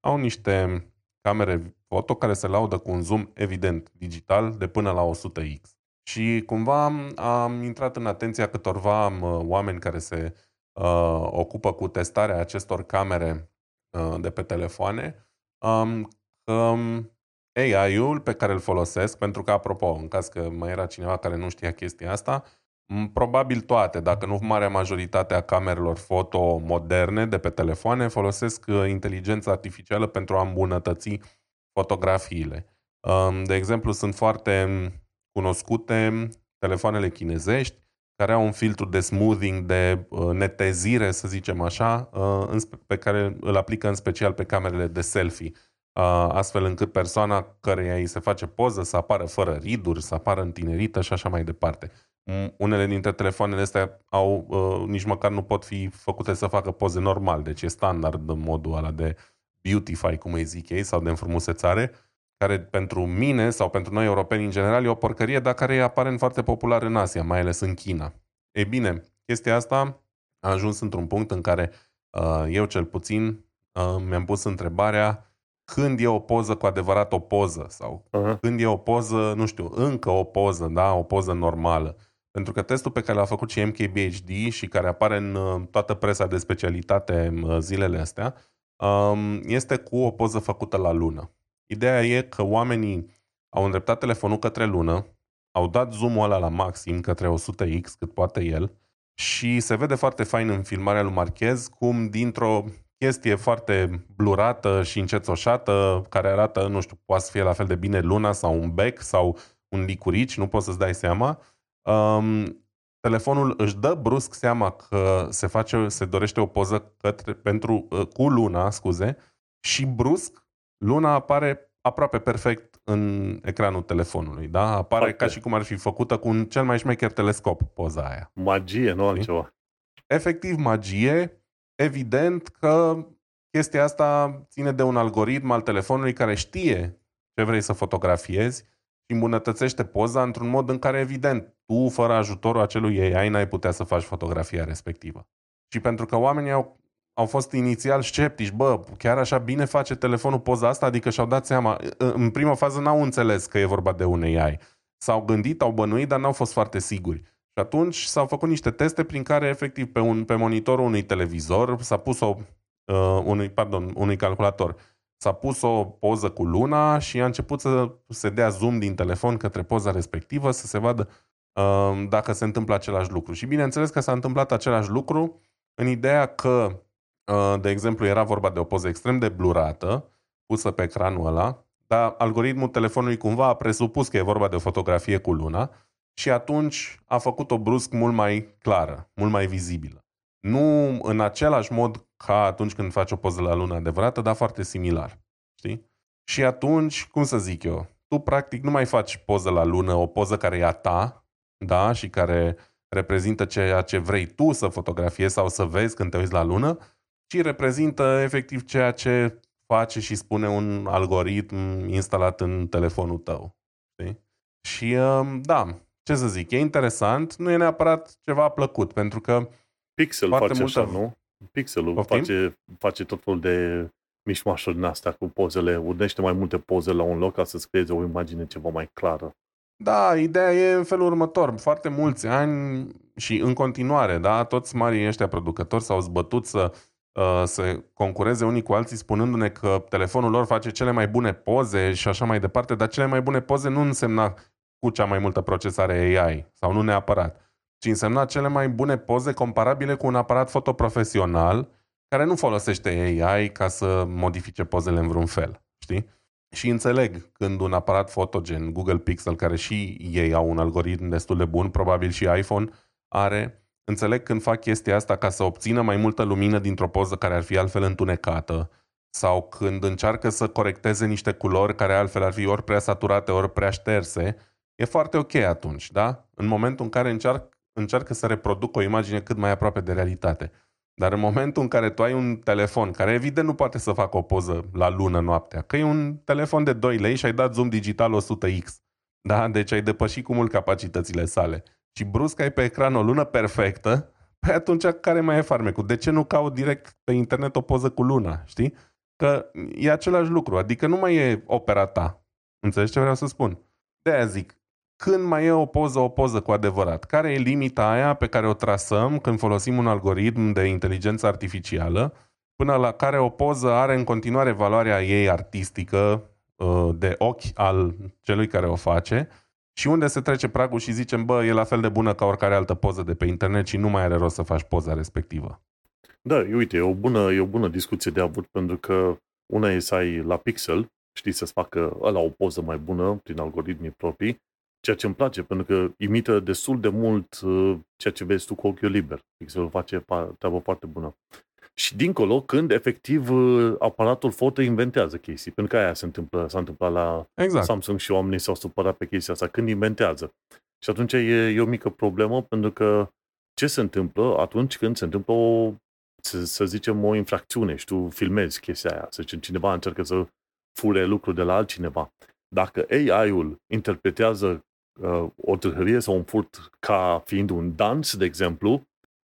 S2: au niște camere foto care se laudă cu un zoom evident digital de până la 100x. Și cumva am intrat în atenția câtorva uh, oameni care se uh, ocupă cu testarea acestor camere uh, de pe telefoane, um, că um, AI-ul pe care îl folosesc, pentru că, apropo, în caz că mai era cineva care nu știa chestia asta, m, probabil toate, dacă nu marea majoritate a camerelor foto moderne de pe telefoane, folosesc uh, inteligența artificială pentru a îmbunătăți fotografiile. Um, De exemplu, sunt foarte cunoscute telefoanele chinezești care au un filtru de smoothing, de uh, netezire, să zicem așa, uh, în spe- pe care îl aplică în special pe camerele de selfie, uh, astfel încât persoana căreia îi se face poză să apară fără riduri, să apară întinerită și așa mai departe. M- Unele dintre telefoanele astea au, uh, nici măcar nu pot fi făcute să facă poze normal, deci e standard în modul ăla de beautify, cum îi zic ei, sau de înfrumusețare, care pentru mine sau pentru noi europeni în general e o porcărie, dar care e aparent foarte popular în Asia, mai ales în China. Ei bine, chestia asta a ajuns într-un punct în care uh, eu cel puțin uh, mi-am pus întrebarea când e o poză cu adevărat o poză sau uh-huh. când e o poză, nu știu, încă o poză, da, o poză normală. Pentru că testul pe care l-a făcut și MKBHD și care apare în uh, toată presa de specialitate uh, zilele astea, um, este cu o poză făcută la lună. Ideea e că oamenii au îndreptat telefonul către lună, au dat zoom-ul ăla la maxim către 100x cât poate el și se vede foarte fain în filmarea lui Marchez cum dintr-o chestie foarte blurată și încețoșată, care arată, nu știu, poate să fie la fel de bine luna sau un bec sau un licurici, nu poți să-ți dai seama. Um, telefonul își dă brusc seama că se face, se dorește o poză către, pentru, uh, cu luna, scuze, și brusc luna apare aproape perfect în ecranul telefonului, da? Apare Foarte. ca și cum ar fi făcută cu un cel mai șmecher telescop poza aia.
S1: Magie, nu altceva.
S2: Efectiv magie, Evident că chestia asta ține de un algoritm al telefonului care știe ce vrei să fotografiezi și îmbunătățește poza într-un mod în care, evident, tu, fără ajutorul acelui AI, n-ai putea să faci fotografia respectivă. Și pentru că oamenii au, au fost inițial sceptici, bă, chiar așa bine face telefonul poza asta, adică și-au dat seama, în prima fază n-au înțeles că e vorba de un AI. S-au gândit, au bănuit, dar n-au fost foarte siguri. Și atunci s-au făcut niște teste prin care, efectiv, pe, un, pe monitorul unui televizor s-a pus o, uh, unui, pardon, unui calculator, s-a pus o poză cu luna și a început să se dea zoom din telefon către poza respectivă să se vadă uh, dacă se întâmplă același lucru. Și bineînțeles că s-a întâmplat același lucru în ideea că, uh, de exemplu, era vorba de o poză extrem de blurată, pusă pe ecranul ăla, dar algoritmul telefonului cumva a presupus că e vorba de o fotografie cu luna și atunci a făcut-o brusc mult mai clară, mult mai vizibilă. Nu în același mod ca atunci când faci o poză la lună adevărată, dar foarte similar. Știi? Și atunci, cum să zic eu, tu practic nu mai faci poză la lună, o poză care e a ta, da, și care reprezintă ceea ce vrei tu să fotografiezi sau să vezi când te uiți la lună, ci reprezintă efectiv ceea ce face și spune un algoritm instalat în telefonul tău. Știi? Și um, da, ce să zic, e interesant, nu e neapărat ceva plăcut, pentru că
S1: Pixel face multă... așa, nu? Pixelul face, face tot felul de mișmașuri din astea cu pozele, unește mai multe poze la un loc ca să-ți creeze o imagine ceva mai clară.
S2: Da, ideea e în felul următor. Foarte mulți ani și în continuare, da, toți marii ăștia producători s-au zbătut să uh, să concureze unii cu alții spunându-ne că telefonul lor face cele mai bune poze și așa mai departe, dar cele mai bune poze nu însemna cu cea mai multă procesare AI, sau nu neapărat, ci însemna cele mai bune poze comparabile cu un aparat fotoprofesional care nu folosește AI ca să modifice pozele în vreun fel, știi? Și înțeleg când un aparat fotogen, Google Pixel, care și ei au un algoritm destul de bun, probabil și iPhone are, înțeleg când fac chestia asta ca să obțină mai multă lumină dintr-o poză care ar fi altfel întunecată, sau când încearcă să corecteze niște culori care altfel ar fi ori prea saturate, ori prea șterse, e foarte ok atunci, da? În momentul în care încearcă, încearcă să reproducă o imagine cât mai aproape de realitate. Dar în momentul în care tu ai un telefon, care evident nu poate să facă o poză la lună noaptea, că e un telefon de 2 lei și ai dat zoom digital 100x, da? Deci ai depășit cu mult capacitățile sale. Și brusc ai pe ecran o lună perfectă, Păi atunci care mai e farmecul? De ce nu caut direct pe internet o poză cu luna, știi? Că e același lucru, adică nu mai e opera ta. Înțelegi ce vreau să spun? De aia zic, când mai e o poză, o poză cu adevărat? Care e limita aia pe care o trasăm când folosim un algoritm de inteligență artificială, până la care o poză are în continuare valoarea ei artistică, uh, de ochi al celui care o face, și unde se trece pragul și zicem, bă, e la fel de bună ca oricare altă poză de pe internet și nu mai are rost să faci poza respectivă.
S1: Da, uite, e o bună, e o bună discuție de avut, pentru că una e să ai la pixel, știi, să-ți facă ăla o poză mai bună prin algoritmii proprii, ceea ce îmi place, pentru că imită destul de mult uh, ceea ce vezi tu cu ochiul liber. Pixelul face treabă foarte bună. Și dincolo, când efectiv uh, aparatul foto inventează chestii, pentru că aia se întâmplă, s-a întâmplat la exact. Samsung și oamenii s-au supărat pe chestia asta, când inventează. Și atunci e, e o mică problemă, pentru că ce se întâmplă atunci când se întâmplă o, să, să zicem, o infracțiune și tu filmezi chestia aia, să zicem, cineva încearcă să fure lucruri de la altcineva. Dacă AI-ul interpretează uh, o tâlhărie sau un furt ca fiind un dans, de exemplu,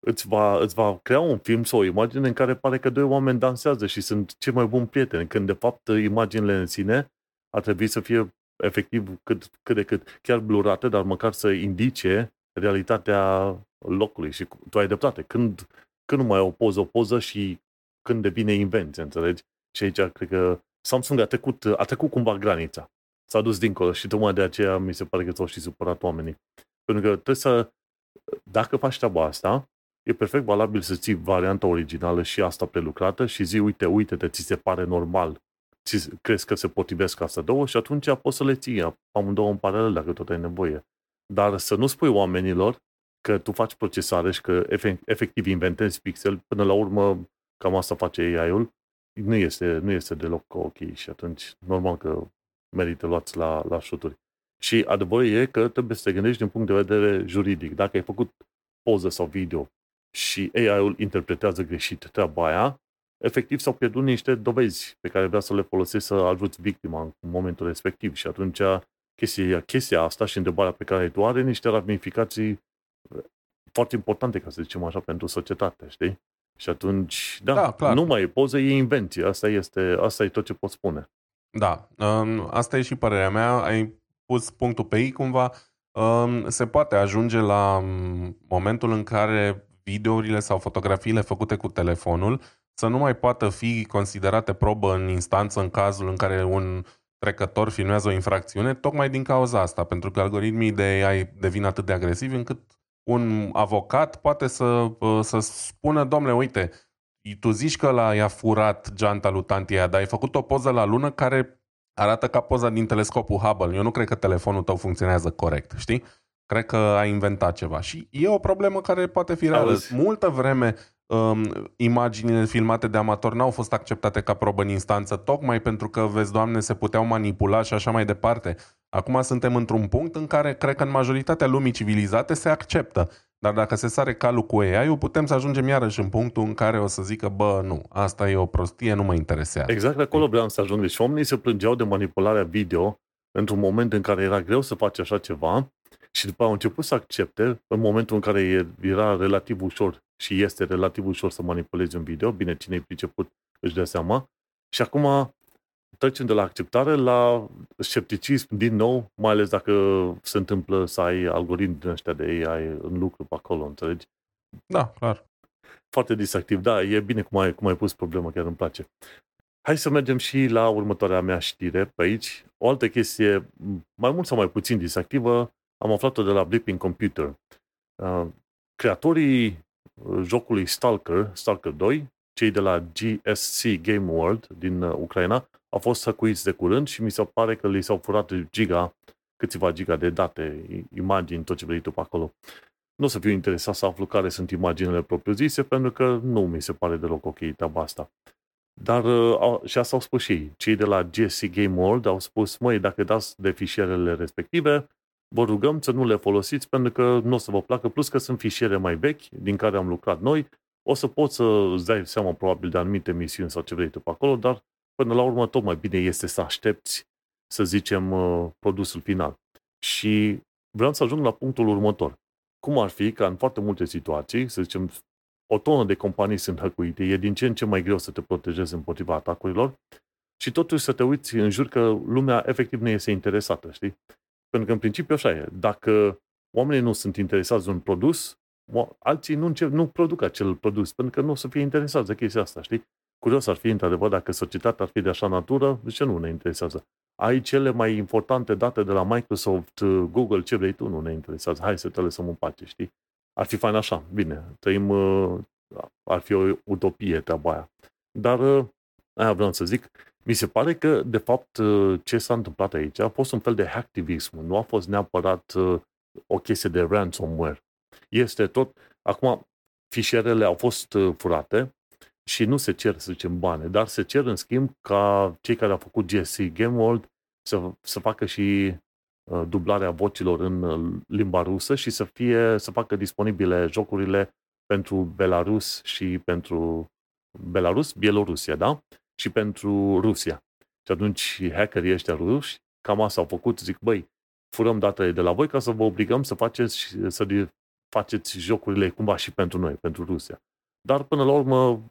S1: îți va, îți va crea un film sau o imagine în care pare că doi oameni dansează și sunt cei mai buni prieteni, când de fapt imaginile în sine ar trebui să fie efectiv cât, cât de cât chiar blurate, dar măcar să indice realitatea locului și tu ai dreptate. Când, când nu mai o poză, o poză și când devine invenție, înțelegi? Și aici cred că Samsung a trecut, a trecut cumva granița. S-a dus dincolo și tocmai de aceea mi se pare că ți-au și supărat oamenii. Pentru că trebuie să, dacă faci treaba asta, e perfect valabil să ții varianta originală și asta prelucrată și zi, uite, uite-te, ți se pare normal, ți, crezi că se potrivesc asta două și atunci poți să le ții amândouă în paralel dacă tot ai nevoie. Dar să nu spui oamenilor că tu faci procesare și că efectiv inventezi pixel, până la urmă cam asta face AI-ul, nu este, nu este deloc ok și atunci normal că merită luați la, la șuturi. Și adevărul e că trebuie să te gândești din punct de vedere juridic. Dacă ai făcut poză sau video și AI-ul interpretează greșit treaba aia, efectiv s-au pierdut niște dovezi pe care vrea să le folosești să ajuți victima în momentul respectiv. Și atunci chestia, chestia asta și întrebarea pe care tu are niște ramificații foarte importante, ca să zicem așa, pentru societate, știi? Și atunci, da, da clar. nu mai e poză, e invenție. Asta este, asta e tot ce pot spune.
S2: Da, um, asta e și părerea mea. Ai pus punctul pe ei cumva. Um, se poate ajunge la um, momentul în care videourile sau fotografiile făcute cu telefonul să nu mai poată fi considerate probă în instanță în cazul în care un trecător filmează o infracțiune, tocmai din cauza asta, pentru că algoritmii de AI devin atât de agresivi încât un avocat poate să, uh, să spună, domnule, uite, tu zici că l i-a furat geanta lui tanti dar ai făcut o poză la lună care arată ca poza din telescopul Hubble. Eu nu cred că telefonul tău funcționează corect, știi? Cred că ai inventat ceva. Și e o problemă care poate fi reală. Multă vreme um, imaginile filmate de amator n-au fost acceptate ca probă în instanță, tocmai pentru că, vezi, doamne, se puteau manipula și așa mai departe. Acum suntem într-un punct în care cred că în majoritatea lumii civilizate se acceptă. Dar dacă se sare calul cu AI-ul, putem să ajungem iarăși în punctul în care o să zică, bă, nu, asta e o prostie, nu mă interesează.
S1: Exact acolo vreau să ajung. Deci oamenii se plângeau de manipularea video într-un moment în care era greu să faci așa ceva și după au început să accepte în momentul în care era relativ ușor și este relativ ușor să manipulezi un video, bine, cine-i priceput își dă seama, și acum trecem de la acceptare la scepticism din nou, mai ales dacă se întâmplă să ai algoritmi din ăștia de AI în lucru pe acolo, înțelegi?
S2: Da, clar.
S1: Foarte distractiv, da, e bine cum ai, cum ai pus problema, chiar îmi place. Hai să mergem și la următoarea mea știre pe aici. O altă chestie, mai mult sau mai puțin distractivă, am aflat-o de la Blipping Computer. Uh, creatorii jocului Stalker, Stalker 2, cei de la GSC Game World din uh, Ucraina, au fost hăcuiți de curând și mi se pare că li s-au furat giga, câțiva giga de date, imagini, tot ce vrei tu pe acolo. Nu o să fiu interesat să aflu care sunt imaginele propriu-zise, pentru că nu mi se pare deloc ok treaba asta. Dar uh, și asta au spus și ei. Cei de la GSC Game World au spus, măi, dacă dați de fișierele respective, vă rugăm să nu le folosiți pentru că nu o să vă placă, plus că sunt fișiere mai vechi din care am lucrat noi, o să poți să îți dai seama probabil de anumite misiuni sau ce vrei tu pe acolo, dar până la urmă tot mai bine este să aștepți, să zicem, uh, produsul final. Și vreau să ajung la punctul următor. Cum ar fi ca în foarte multe situații, să zicem, o tonă de companii sunt hăcuite, e din ce în ce mai greu să te protejezi împotriva atacurilor și totuși să te uiți în jur că lumea efectiv nu este interesată, știi? Pentru că în principiu așa e. Dacă oamenii nu sunt interesați de un produs, alții nu, încep, nu produc acel produs, pentru că nu o să fie interesați de chestia asta, știi? Curios ar fi, într-adevăr, dacă societatea ar fi de așa natură, de ce nu ne interesează? Ai cele mai importante date de la Microsoft, Google, ce vrei tu, nu ne interesează. Hai să te lăsăm în pace, știi? Ar fi fain așa. Bine, trăim, uh, ar fi o utopie treaba aia. Dar, uh, aia vreau să zic, mi se pare că, de fapt, uh, ce s-a întâmplat aici a fost un fel de hacktivism. Nu a fost neapărat o chestie de ransomware. Este tot... Acum, fișierele au fost furate, și nu se cer, să zicem, bani, dar se cer, în schimb, ca cei care au făcut GSC Game World să, să facă și uh, dublarea vocilor în uh, limba rusă și să fie să facă disponibile jocurile pentru Belarus și pentru Belarus, Bielorusia, da? Și pentru Rusia. Și atunci hackerii ăștia ruși cam asta au făcut, zic, băi, furăm datele de la voi ca să vă obligăm să faceți, să faceți jocurile cumva și pentru noi, pentru Rusia. Dar până la urmă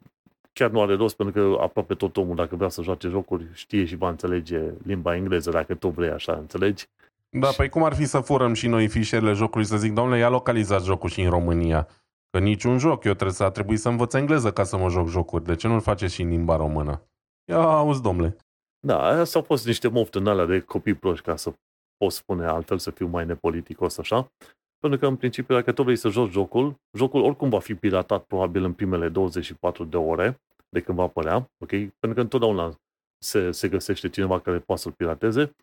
S1: chiar nu are rost pentru că aproape tot omul dacă vrea să joace jocuri știe și va înțelege limba engleză dacă tu vrei așa, înțelegi?
S2: Da, păi cum ar fi să furăm și noi fișierele jocului să zic, domnule, ia localizați jocul și în România. Că niciun joc, eu trebuie să trebui să învăț engleză ca să mă joc jocuri. De ce nu-l faceți și în limba română? Ia auzi, domnule.
S1: Da, aia s-au fost niște mofte în alea de copii proști, ca să pot spune altfel, să fiu mai nepoliticos așa. Pentru că, în principiu, dacă tu vrei să joci jocul, jocul oricum va fi piratat probabil în primele 24 de ore de când va apărea, ok? Pentru că întotdeauna se, se găsește cineva care poate să-l pirateze,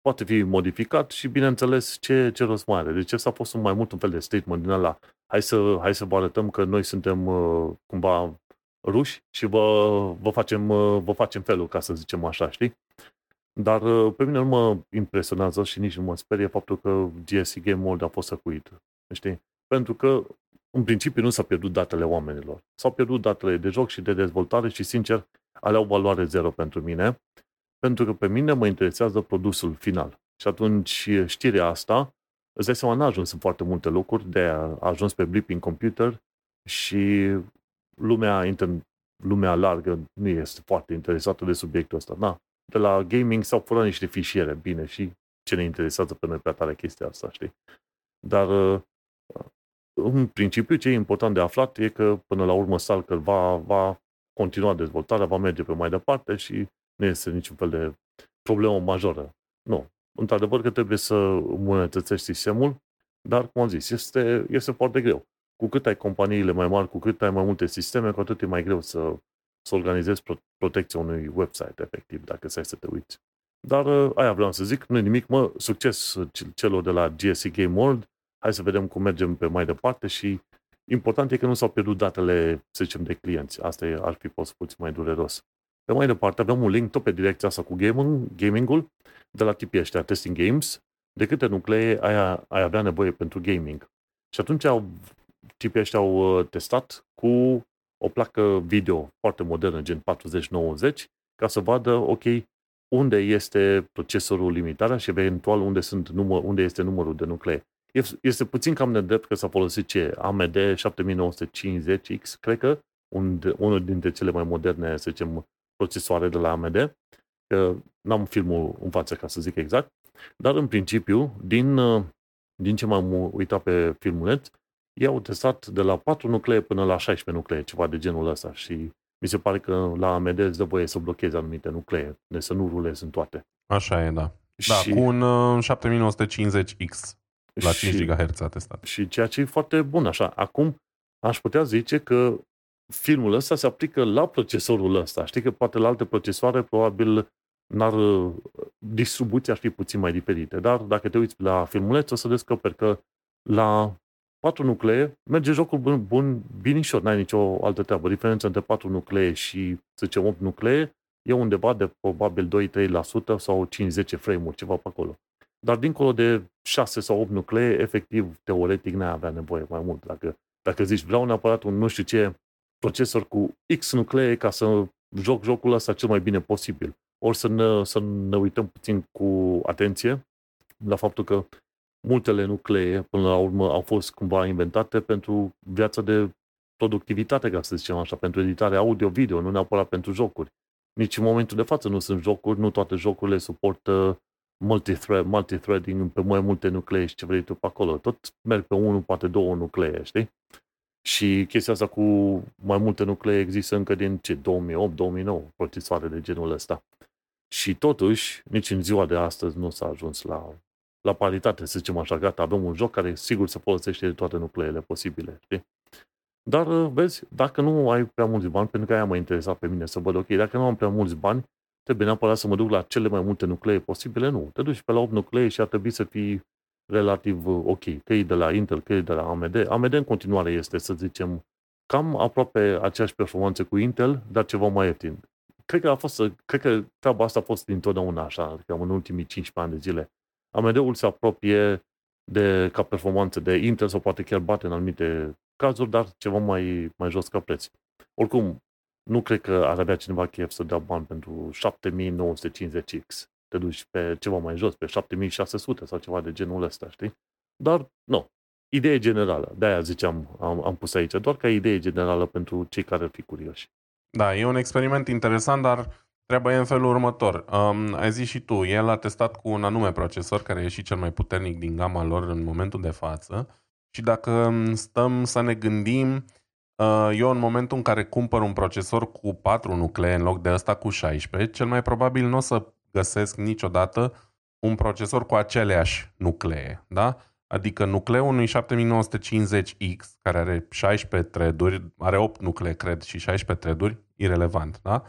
S1: poate fi modificat și, bineînțeles, ce, ce rost mai are. Deci s-a fost mai mult un fel de statement din ăla. Hai să, hai să vă arătăm că noi suntem uh, cumva ruși și vă, vă, facem, uh, vă facem felul, ca să zicem așa, știi? Dar uh, pe mine nu mă impresionează și nici nu mă sperie faptul că GSC Game World a fost săcuit. Știi? Pentru că în principiu nu s-au pierdut datele oamenilor. S-au pierdut datele de joc și de dezvoltare și, sincer, alea au valoare zero pentru mine, pentru că pe mine mă interesează produsul final. Și atunci știrea asta, îți dai seama, n-a ajuns în foarte multe locuri, de a ajuns pe Blipping Computer și lumea, inter, lumea largă nu este foarte interesată de subiectul ăsta. Na, de la gaming s-au furat niște fișiere, bine, și ce ne interesează pe noi pe tare chestia asta, știi? Dar în principiu, ce e important de aflat e că până la urmă Stalker va, va continua dezvoltarea, va merge pe mai departe și nu este niciun fel de problemă majoră. Nu. Într-adevăr că trebuie să îmbunătățești sistemul, dar, cum am zis, este, este foarte greu. Cu cât ai companiile mai mari, cu cât ai mai multe sisteme, cu atât e mai greu să, să organizezi pro- protecția unui website, efectiv, dacă să să te uiți. Dar aia vreau să zic, nu nimic, mă, succes celor de la GSC Game World, hai să vedem cum mergem pe mai departe și important e că nu s-au pierdut datele, să zicem, de clienți. Asta e, ar fi fost puțin mai dureros. Pe mai departe avem un link tot pe direcția asta cu gaming, gaming-ul de la tipii ăștia, Testing Games, de câte nuclee ai, ai avea nevoie pentru gaming. Și atunci au, tipii ăștia au uh, testat cu o placă video foarte modernă, gen 4090, ca să vadă, ok, unde este procesorul limitarea și eventual unde, sunt număr, unde este numărul de nuclee. Este puțin cam nedrept că s-a folosit ce? AMD 7950X, cred că, un, unul dintre cele mai moderne, să zicem, procesoare de la AMD. Că n-am filmul în față ca să zic exact, dar în principiu, din, din ce m-am uitat pe filmuleț, ei au testat de la 4 nuclee până la 16 nuclee, ceva de genul ăsta și mi se pare că la AMD îți dă voie să blochezi anumite nuclee, de să nu rulezi în toate.
S2: Așa e, da. Da, și... cu un uh, 7950X la 5 și, GHz a testat.
S1: Și ceea ce e foarte bun așa. Acum aș putea zice că filmul ăsta se aplică la procesorul ăsta. Știi că poate la alte procesoare probabil n-ar, distribuția ar fi puțin mai diferite. Dar dacă te uiți la filmuleț, o să descoperi că la 4 nuclee merge jocul bun, bun binișor, n-ai nicio altă treabă. Diferența între 4 nuclee și, să zicem, 8 nuclee e undeva de probabil 2-3% sau 5-10 frame-uri, ceva pe acolo. Dar dincolo de 6 sau 8 nuclee, efectiv, teoretic, n-ai avea nevoie mai mult. Dacă, dacă zici, vreau neapărat un nu știu ce procesor cu X nuclee ca să joc jocul ăsta cel mai bine posibil. Ori să ne, să ne uităm puțin cu atenție la faptul că multele nuclee, până la urmă, au fost cumva inventate pentru viața de productivitate, ca să zicem așa, pentru editare audio-video, nu neapărat pentru jocuri. Nici în momentul de față nu sunt jocuri, nu toate jocurile suportă multithread, multithreading pe mai multe nuclee și ce vrei tu pe acolo. Tot merg pe unul, poate două nuclee, știi? Și chestia asta cu mai multe nuclee există încă din ce, 2008-2009, procesoare de genul ăsta. Și totuși, nici în ziua de astăzi nu s-a ajuns la, la paritate, să zicem așa, gata, avem un joc care sigur se folosește de toate nucleele posibile, știi? Dar, vezi, dacă nu ai prea mulți bani, pentru că aia mă interesa pe mine să văd, ok, dacă nu am prea mulți bani, trebuie neapărat să mă duc la cele mai multe nuclee posibile? Nu. Te duci pe la 8 nuclee și ar trebui să fii relativ uh, ok. Că e de la Intel, că e de la AMD. AMD în continuare este, să zicem, cam aproape aceeași performanță cu Intel, dar ceva mai ieftin. Cred că, a fost, cred că treaba asta a fost dintotdeauna așa, cam în ultimii 15 ani de zile. AMD-ul se apropie de, ca performanță de Intel sau poate chiar bate în anumite cazuri, dar ceva mai, mai jos ca preț. Oricum, nu cred că ar avea cineva chef să dea bani pentru 7950X. Te duci pe ceva mai jos, pe 7600 sau ceva de genul ăsta, știi? Dar, nu. idee generală. De-aia ziceam, am, am pus aici, doar ca idee generală pentru cei care ar fi curioși.
S2: Da, e un experiment interesant, dar treaba e în felul următor. Um, ai zis și tu, el a testat cu un anume procesor, care e și cel mai puternic din gama lor în momentul de față. Și dacă stăm să ne gândim, uh, eu în momentul în care cumpăr un procesor cu 4 nuclee în loc de ăsta cu 16, cel mai probabil nu o să găsesc niciodată un procesor cu aceleași nuclee. Da? Adică nucleul unui 7950X, care are 16 thread are 8 nuclee, cred, și 16 thread irelevant, da?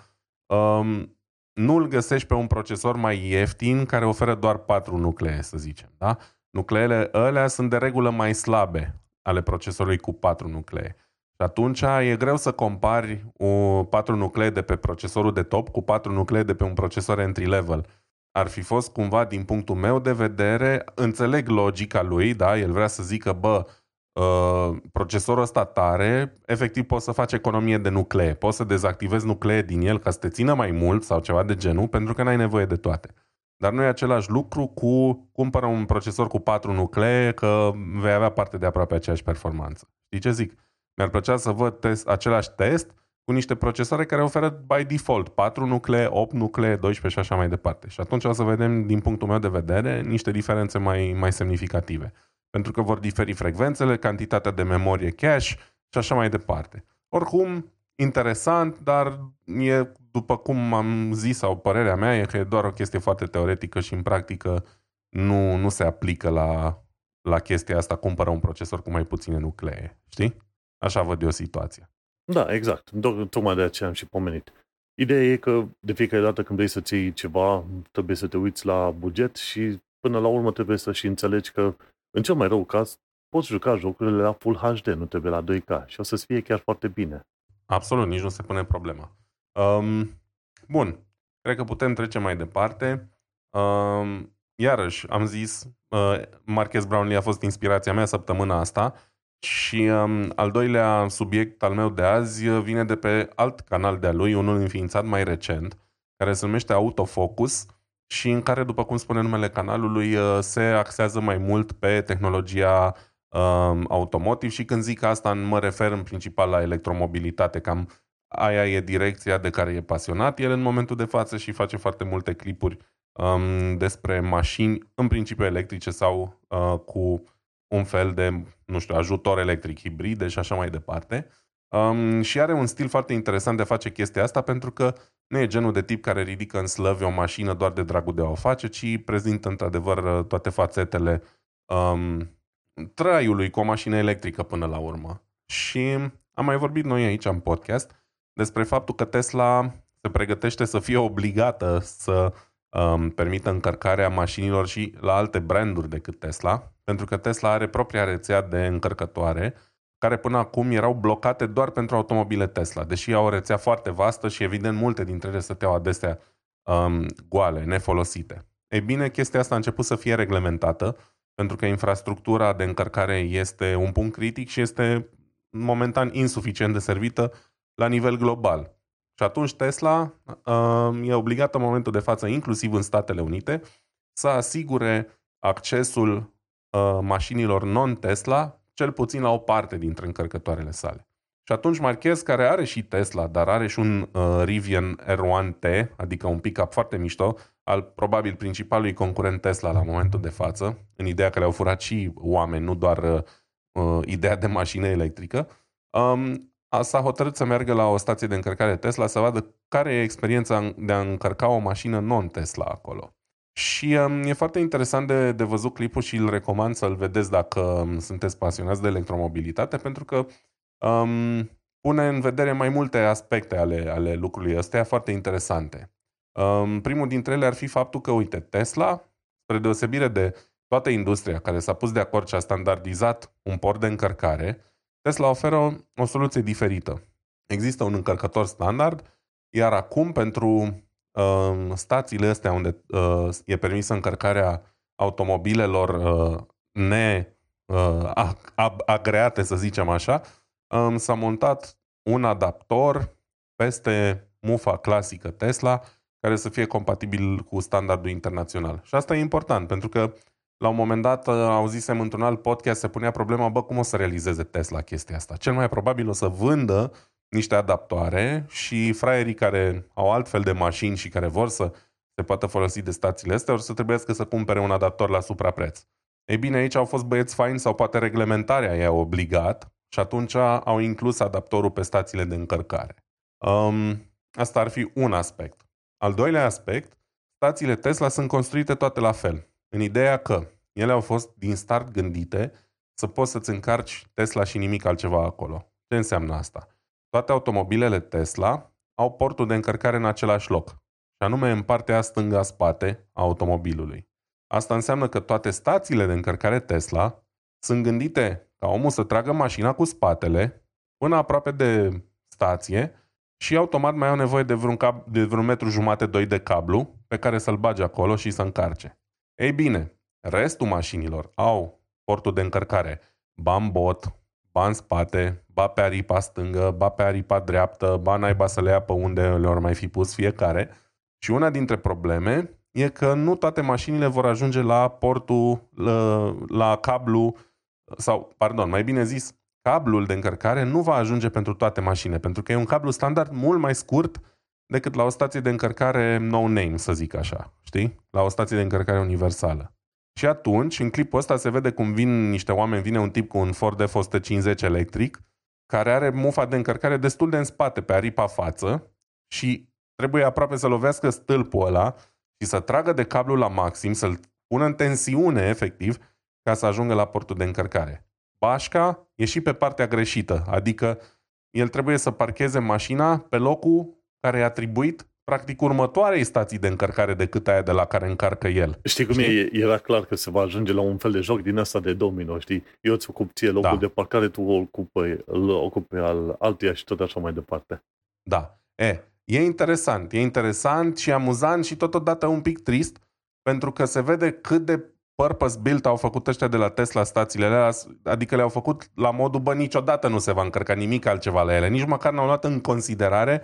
S2: Um, nu-l găsești pe un procesor mai ieftin care oferă doar 4 nuclee, să zicem, da? Nucleele alea sunt de regulă mai slabe ale procesorului cu 4 nuclee. Și atunci e greu să compari o 4 nuclee de pe procesorul de top cu 4 nuclee de pe un procesor entry level ar fi fost cumva, din punctul meu de vedere, înțeleg logica lui, da, el vrea să zică, bă, uh, procesorul ăsta tare, efectiv poți să faci economie de nuclee, poți să dezactivezi nuclee din el ca să te țină mai mult sau ceva de genul, pentru că n-ai nevoie de toate. Dar nu e același lucru cu cumpără un procesor cu 4 nuclee, că vei avea parte de aproape aceeași performanță. Știi ce zic? Mi-ar plăcea să văd test, același test cu niște procesoare care oferă by default 4 nuclee, 8 nuclee, 12 și așa mai departe. Și atunci o să vedem, din punctul meu de vedere, niște diferențe mai, mai semnificative. Pentru că vor diferi frecvențele, cantitatea de memorie cache și așa mai departe. Oricum, interesant, dar e, după cum am zis sau părerea mea, e că e doar o chestie foarte teoretică și în practică nu, nu se aplică la, la chestia asta, cumpără un procesor cu mai puține nuclee. Știi? Așa văd eu situația.
S1: Da, exact. Tocmai de aceea am și pomenit. Ideea e că de fiecare dată când vrei să-ți iei ceva, trebuie să te uiți la buget și până la urmă trebuie să și înțelegi că, în cel mai rău caz, poți juca jocurile la Full HD, nu trebuie la 2K și o să-ți fie chiar foarte bine.
S2: Absolut, nici nu se pune problema. Um, bun, cred că putem trece mai departe. Um, iarăși, am zis, uh, Marques Brownlee a fost inspirația mea săptămâna asta și um, al doilea subiect al meu de azi uh, vine de pe alt canal de-a lui, unul înființat mai recent, care se numește Autofocus și în care, după cum spune numele canalului, uh, se axează mai mult pe tehnologia um, automotive și când zic asta mă refer în principal la electromobilitate, cam aia e direcția de care e pasionat el în momentul de față și face foarte multe clipuri um, despre mașini, în principiu electrice sau uh, cu un fel de, nu știu, ajutor electric hibride și așa mai departe. Um, și are un stil foarte interesant de a face chestia asta pentru că nu e genul de tip care ridică în slăvi o mașină doar de dragul de a o face, ci prezintă într-adevăr toate fațetele um, traiului cu o mașină electrică până la urmă. Și am mai vorbit noi aici în podcast despre faptul că Tesla se pregătește să fie obligată să um, permită încărcarea mașinilor și la alte branduri decât Tesla, pentru că Tesla are propria rețea de încărcătoare, care până acum erau blocate doar pentru automobile Tesla, deși au o rețea foarte vastă și evident multe dintre ele stăteau adesea um, goale, nefolosite. Ei bine, chestia asta a început să fie reglementată, pentru că infrastructura de încărcare este un punct critic și este momentan insuficient de servită la nivel global. Și atunci Tesla uh, e obligată în momentul de față, inclusiv în Statele Unite, să asigure accesul uh, mașinilor non-Tesla, cel puțin la o parte dintre încărcătoarele sale. Și atunci Marquez, care are și Tesla, dar are și un uh, Rivian R1T, adică un pick-up foarte mișto, al probabil principalului concurent Tesla la momentul de față, în ideea că le-au furat și oameni, nu doar uh, uh ideea de mașină electrică, um, s-a hotărât să meargă la o stație de încărcare Tesla să vadă care e experiența de a încărca o mașină non-Tesla acolo. Și um, e foarte interesant de, de văzut clipul și îl recomand să-l vedeți dacă um, sunteți pasionați de electromobilitate, pentru că um, pune în vedere mai multe aspecte ale, ale lucrului ăsta foarte interesante. Um, primul dintre ele ar fi faptul că, uite, Tesla, spre deosebire de toată industria care s-a pus de acord și a standardizat un port de încărcare, Tesla oferă o soluție diferită. Există un încărcător standard, iar acum pentru uh, stațiile astea unde uh, e permisă încărcarea automobilelor uh, ne uh, agreate, să zicem așa, um, s-a montat un adaptor peste mufa clasică Tesla care să fie compatibil cu standardul internațional. Și asta e important, pentru că La un moment dat uh, auzisem într-un alt podcast, se punea problema, bă, cum o să realizeze Tesla chestia asta? Cel mai probabil o să vândă niște adaptoare și fraierii care au altfel de mașini și care vor să se poată folosi de stațiile astea, o să trebuiască să cumpere un adaptor la suprapreț. Ei bine, aici au fost băieți faini sau poate reglementarea i-a obligat și atunci au inclus adaptorul pe stațiile de încărcare. Um, asta ar fi un aspect. Al doilea aspect, stațiile Tesla sunt construite toate la fel, în ideea că ele au fost din start gândite să poți să-ți încarci Tesla și nimic altceva acolo. Ce înseamnă asta? Toate automobilele Tesla au portul de încărcare în același loc, și anume în partea stânga-spate a automobilului. Asta înseamnă că toate stațiile de încărcare Tesla sunt gândite ca omul să tragă mașina cu spatele până aproape de stație și automat mai au nevoie de vreun, cab- de vreun metru jumate, doi de cablu pe care să-l bage acolo și să încarce. Ei bine, restul mașinilor au portul de încărcare ba în bot, ba în spate, ba pe aripa stângă, ba pe aripa dreaptă, ba naiba să le ia pe unde le-or mai fi pus fiecare. Și una dintre probleme e că nu toate mașinile vor ajunge la portul, la, la cablu, sau, pardon, mai bine zis, cablul de încărcare nu va ajunge pentru toate mașinile, pentru că e un cablu standard mult mai scurt decât la o stație de încărcare no-name, să zic așa, știi? La o stație de încărcare universală. Și atunci, în clipul ăsta se vede cum vin niște oameni, vine un tip cu un Ford F-150 electric, care are mufa de încărcare destul de în spate, pe aripa față, și trebuie aproape să lovească stâlpul ăla și să tragă de cablu la maxim, să-l pună în tensiune, efectiv, ca să ajungă la portul de încărcare. Bașca e și pe partea greșită, adică el trebuie să parcheze mașina pe locul care e atribuit practic următoarei stații de încărcare decât aia de la care încarcă el.
S1: Știi cum știi? E, era clar că se va ajunge la un fel de joc din asta de domino, știi? Eu îți ocup ție locul da. de parcare, tu o ocupi, îl ocupi al altuia și tot așa mai departe.
S2: Da. E, e interesant. E interesant și amuzant și totodată un pic trist, pentru că se vede cât de purpose built au făcut ăștia de la Tesla stațiile alea, adică le-au făcut la modul, bă, niciodată nu se va încărca nimic altceva la ele. Nici măcar n-au luat în considerare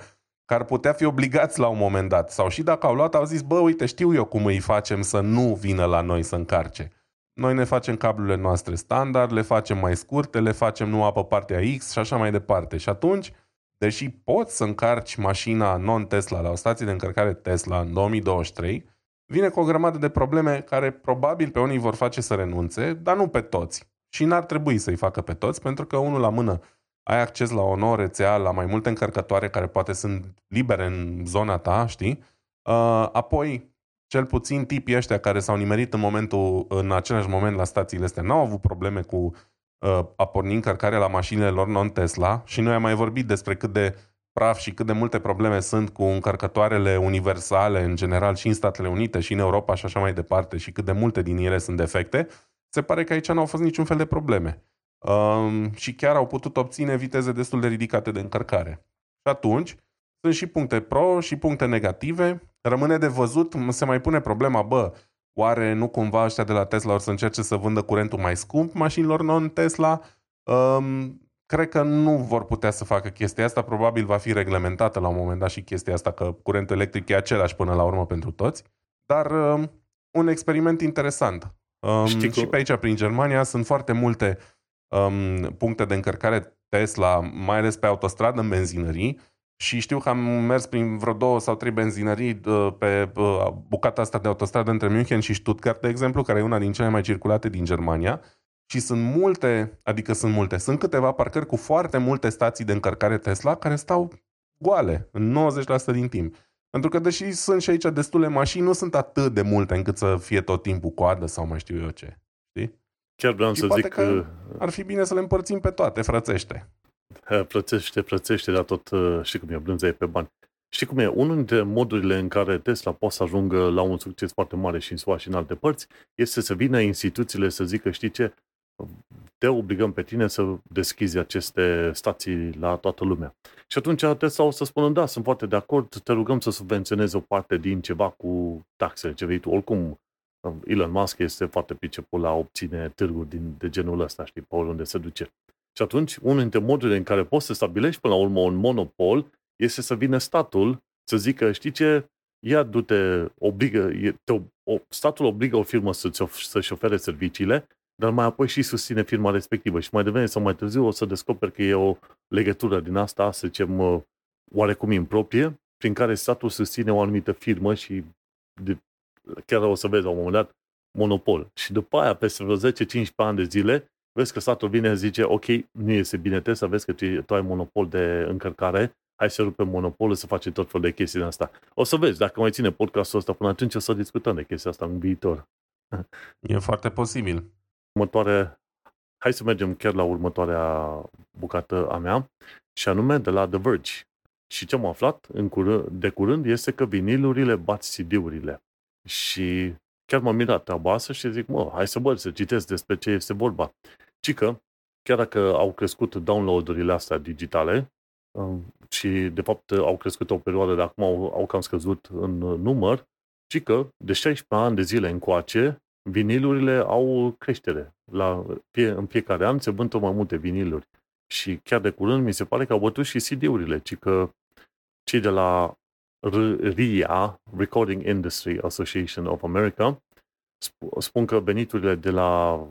S2: că ar putea fi obligați la un moment dat. Sau și dacă au luat, au zis, bă, uite, știu eu cum îi facem să nu vină la noi să încarce. Noi ne facem cablurile noastre standard, le facem mai scurte, le facem numai pe partea X și așa mai departe. Și atunci, deși poți să încarci mașina non-Tesla la o stație de încărcare Tesla în 2023, vine cu o grămadă de probleme care probabil pe unii vor face să renunțe, dar nu pe toți. Și n-ar trebui să-i facă pe toți, pentru că unul la mână ai acces la o nouă rețea, la mai multe încărcătoare care poate sunt libere în zona ta, știi? Uh, apoi, cel puțin tipii ăștia care s-au nimerit în momentul, în același moment la stațiile astea, n-au avut probleme cu uh, a porni încărcarea la mașinile lor non-Tesla și noi am mai vorbit despre cât de praf și cât de multe probleme sunt cu încărcătoarele universale în general și în Statele Unite și în Europa și așa mai departe și cât de multe din ele sunt defecte, se pare că aici nu au fost niciun fel de probleme um, și chiar au putut obține viteze destul de ridicate de încărcare. Și atunci, sunt și puncte pro și puncte negative. Rămâne de văzut, se mai pune problema, bă, oare nu cumva ăștia de la Tesla or să încerce să vândă curentul mai scump mașinilor non-Tesla? Um, cred că nu vor putea să facă chestia asta, probabil va fi reglementată la un moment dat și chestia asta, că curentul electric e același până la urmă pentru toți, dar um, un experiment interesant. Um, Știi și pe aici, prin Germania, sunt foarte multe um, puncte de încărcare Tesla, mai ales pe autostradă, în benzinării, și știu că am mers prin vreo două sau trei benzinării uh, pe uh, bucata asta de autostradă între München și Stuttgart, de exemplu, care e una din cele mai circulate din Germania. Și sunt multe, adică sunt multe, sunt câteva parcări cu foarte multe stații de încărcare Tesla care stau goale în 90% din timp. Pentru că deși sunt și aici destule mașini, nu sunt atât de multe încât să fie tot timpul coadă sau mai știu eu ce. Știi?
S1: Chiar vreau și să zic că...
S2: ar fi bine să le împărțim pe toate, frățește.
S1: Plățește, plățește, dar tot uh, știi cum e, brânza e pe bani. Știi cum e? Unul dintre modurile în care Tesla poate să ajungă la un succes foarte mare și în SUA și în alte părți este să vină instituțiile să zică, știi ce, te obligăm pe tine să deschizi aceste stații la toată lumea. Și atunci Tesla o să spună, da, sunt foarte de acord, te rugăm să subvenționezi o parte din ceva cu taxele ce vei tu. Oricum, Elon Musk este foarte priceput la obține târguri din, de genul ăsta, știi, pe oriunde se duce. Și atunci, unul dintre modurile în care poți să stabilești până la urmă un monopol este să vină statul să zică, știi ce, ia du-te, obligă, te, o, statul obligă o firmă să-ți, să-și ofere serviciile, dar mai apoi și susține firma respectivă și mai devreme sau mai târziu o să descoperi că e o legătură din asta, să zicem, oarecum improprie, prin care statul susține o anumită firmă și de, chiar o să vezi la un moment dat monopol. Și după aia, peste vreo 10-15 ani de zile, vezi că statul vine și zice, ok, nu este bine, trebuie să vezi că tu, tu ai monopol de încărcare, hai să rupem monopolul, să facem tot felul de chestii din asta. O să vezi, dacă mai ține podcastul ăsta până atunci, o să discutăm de chestia asta în viitor.
S2: E foarte posibil.
S1: Următoare, hai să mergem chiar la următoarea bucată a mea, și anume de la The Verge. Și ce am aflat în curând, de curând este că vinilurile bat CD-urile. Și chiar m-am mirat treaba asta și zic, mă, hai să băr, să citesc despre ce este vorba. Ci că, chiar dacă au crescut downloadurile astea digitale, um, și de fapt au crescut o perioadă, de acum au, au cam scăzut în număr, ci că de 16 ani de zile încoace, vinilurile au creștere. La, fie, în fiecare an se vând tot mai multe viniluri. Și chiar de curând mi se pare că au bătut și CD-urile, ci că cei de la RIA, Recording Industry Association of America, spun că veniturile de la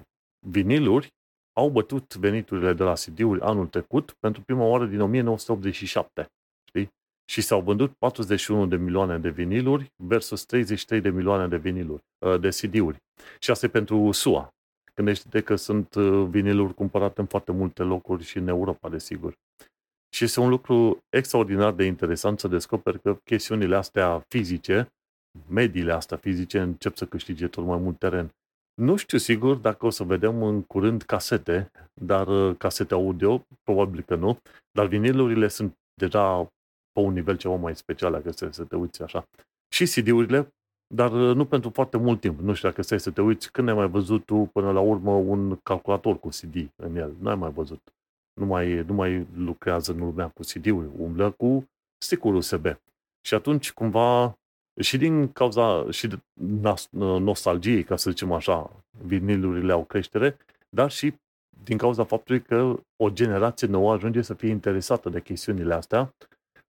S1: viniluri au bătut veniturile de la CD-uri anul trecut pentru prima oară din 1987. Știi? Și s-au vândut 41 de milioane de viniluri versus 33 de milioane de viniluri, uh, de CD-uri. Și asta e pentru SUA. Gândește-te că sunt uh, viniluri cumpărate în foarte multe locuri și în Europa, desigur. Și este un lucru extraordinar de interesant să descoperi că chestiunile astea fizice, mediile astea fizice, încep să câștige tot mai mult teren. Nu știu sigur dacă o să vedem în curând casete, dar uh, casete audio, probabil că nu, dar vinilurile sunt deja pe un nivel ceva mai special, dacă stai să te uiți așa. Și CD-urile, dar uh, nu pentru foarte mult timp. Nu știu dacă stai să te uiți, când ai mai văzut tu până la urmă un calculator cu CD în el? Nu ai mai văzut. Nu mai, nu mai lucrează în lumea cu CD-uri, umblă cu stick USB. Și atunci, cumva, și din cauza și de nostalgiei, ca să zicem așa, vinilurile au creștere, dar și din cauza faptului că o generație nouă ajunge să fie interesată de chestiunile astea,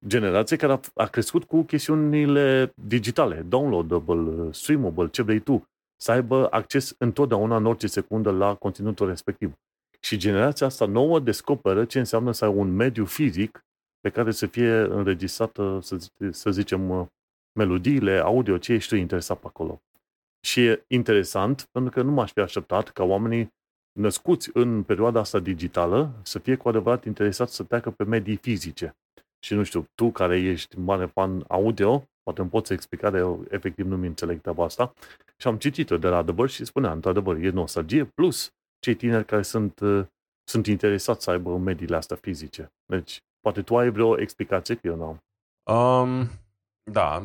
S1: generație care a, a crescut cu chestiunile digitale, downloadable, streamable, ce vrei tu, să aibă acces întotdeauna în orice secundă la conținutul respectiv. Și generația asta nouă descoperă ce înseamnă să ai un mediu fizic pe care să fie înregistrată, să, să zicem, melodiile, audio, ce ești tu interesat pe acolo. Și e interesant, pentru că nu m-aș fi așteptat ca oamenii născuți în perioada asta digitală să fie cu adevărat interesați să treacă pe medii fizice. Și nu știu, tu care ești mare fan audio, poate îmi poți explica, de eu efectiv nu mi înțeleg treaba asta. Și am citit-o de la adevăr și spunea, într-adevăr, e nostalgie, plus cei tineri care sunt, uh, sunt interesați să aibă mediile astea fizice. Deci, poate tu ai vreo explicație, că eu nu am.
S2: Um, da,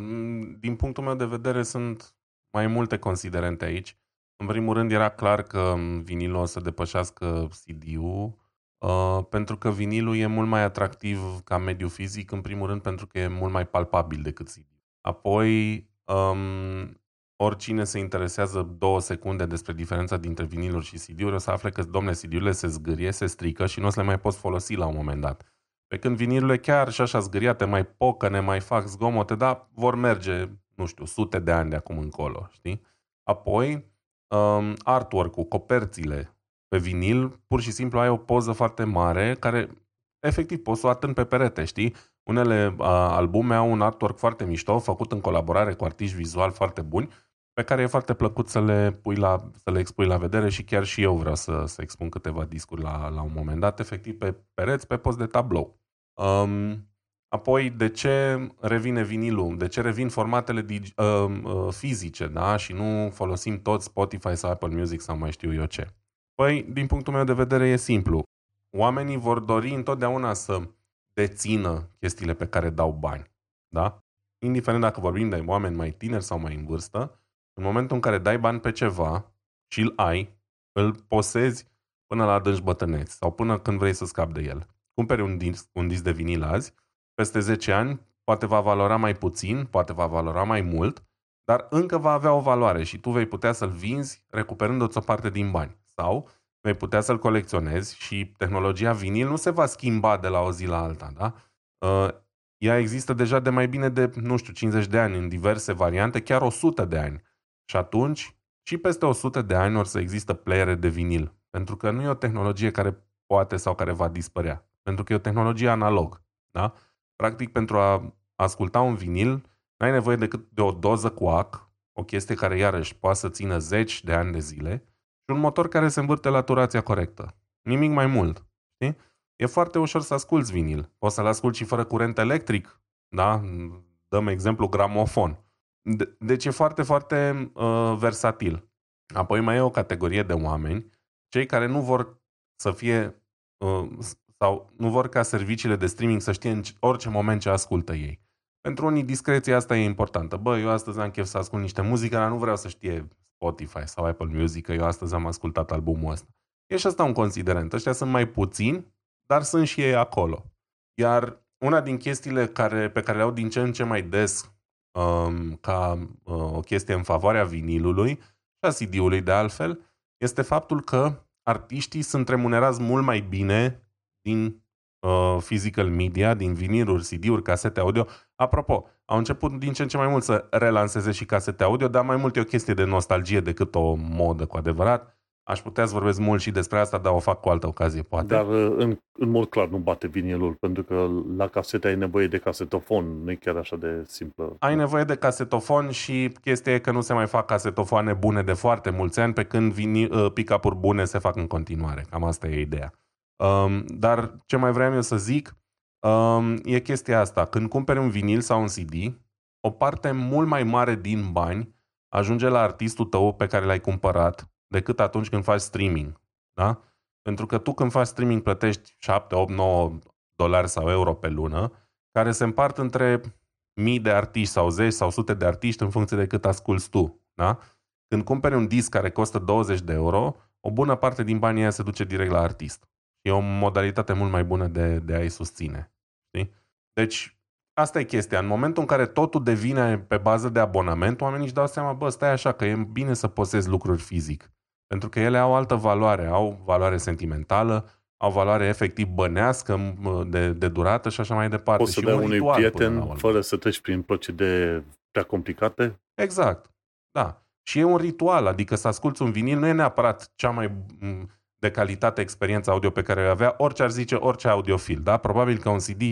S2: din punctul meu de vedere sunt mai multe considerente aici. În primul rând era clar că vinilul o să depășească CD-ul, uh, pentru că vinilul e mult mai atractiv ca mediu fizic, în primul rând pentru că e mult mai palpabil decât CD. Apoi, um, oricine se interesează două secunde despre diferența dintre viniluri și CD-uri, o să afle că, domne, CD-urile se zgârie, se strică și nu o să le mai poți folosi la un moment dat. Pe când vinilurile chiar și așa zgâriate mai pocă, ne mai fac zgomote, dar vor merge, nu știu, sute de ani de acum încolo, știi? Apoi, um, artwork-ul, coperțile pe vinil, pur și simplu ai o poză foarte mare care efectiv poți să o atârn pe perete, știi? Unele uh, albume au un artwork foarte mișto, făcut în colaborare cu artiști vizual foarte buni, pe care e foarte plăcut să le, pui la, să le expui la vedere și chiar și eu vreau să, să expun câteva discuri la, la un moment dat, efectiv pe pereți, pe post de tablou. Um, apoi, de ce revine vinilul? De ce revin formatele dig- uh, uh, fizice, da? Și nu folosim tot Spotify sau Apple Music sau mai știu eu ce? Păi, din punctul meu de vedere, e simplu. Oamenii vor dori întotdeauna să dețină chestiile pe care dau bani, da? Indiferent dacă vorbim de oameni mai tineri sau mai în vârstă, în momentul în care dai bani pe ceva și îl ai, îl posezi până la adânci bătăneți sau până când vrei să scapi de el. Cumperi un disc, un disc de vinil azi, peste 10 ani poate va valora mai puțin, poate va valora mai mult, dar încă va avea o valoare și tu vei putea să-l vinzi recuperându-ți o parte din bani. Sau vei putea să-l colecționezi și tehnologia vinil nu se va schimba de la o zi la alta, da? Uh, ea există deja de mai bine de, nu știu, 50 de ani în diverse variante, chiar 100 de ani. Și atunci, și peste 100 de ani or să există playere de vinil. Pentru că nu e o tehnologie care poate sau care va dispărea. Pentru că e o tehnologie analog. Da? Practic, pentru a asculta un vinil, n-ai nevoie decât de o doză cu ac, o chestie care iarăși poate să țină zeci de ani de zile, și un motor care se învârte la turația corectă. Nimic mai mult. Știi? E foarte ușor să asculți vinil. Poți să-l asculti și fără curent electric. Da? Dăm exemplu gramofon. De- deci e foarte, foarte uh, versatil. Apoi mai e o categorie de oameni, cei care nu vor să fie uh, sau nu vor ca serviciile de streaming să știe în orice moment ce ascultă ei. Pentru unii discreția asta e importantă. Bă, eu astăzi am chef să ascult niște muzică, dar nu vreau să știe Spotify sau Apple Music, că eu astăzi am ascultat albumul ăsta. E și asta un considerent. Ăștia sunt mai puțini, dar sunt și ei acolo. Iar una din chestiile care, pe care le au din ce în ce mai des um, ca uh, o chestie în favoarea vinilului și a CD-ului de altfel, este faptul că artiștii sunt remunerați mult mai bine din uh, physical media, din viniluri, CD-uri, casete audio. Apropo, au început din ce în ce mai mult să relanseze și casete audio, dar mai mult e o chestie de nostalgie decât o modă cu adevărat. Aș putea să vorbesc mult și despre asta, dar o fac cu altă ocazie, poate.
S1: Dar uh, în, în mod clar nu bate vinilul, pentru că la casete ai nevoie de casetofon, nu e chiar așa de simplă.
S2: Ai nevoie de casetofon și chestia e că nu se mai fac casetofoane bune de foarte mulți ani, pe când vini, uh, pick-up-uri bune se fac în continuare. Cam asta e ideea. Um, dar ce mai vreau eu să zic um, e chestia asta. Când cumperi un vinil sau un CD, o parte mult mai mare din bani ajunge la artistul tău pe care l-ai cumpărat decât atunci când faci streaming. Da? Pentru că tu când faci streaming plătești 7, 8, 9 dolari sau euro pe lună, care se împart între mii de artiști sau zeci sau sute de artiști în funcție de cât asculți tu. Da? Când cumperi un disc care costă 20 de euro, o bună parte din banii aia se duce direct la artist. E o modalitate mult mai bună de, de a-i susține. Știi? Deci, asta e chestia. În momentul în care totul devine pe bază de abonament, oamenii își dau seama, bă, stai așa, că e bine să posezi lucruri fizic. Pentru că ele au altă valoare, au valoare sentimentală, au valoare efectiv bănească, de, de durată și așa mai departe.
S1: Poți să
S2: și
S1: dai
S2: un
S1: unui
S2: ritual până la
S1: prieten
S2: urmă.
S1: fără să treci prin procedee prea complicate.
S2: Exact. Da. Și e un ritual, adică să asculți un vinil nu e neapărat cea mai m, de calitate experiență audio pe care o avea orice ar zice orice audiofil. Da? Probabil că un CD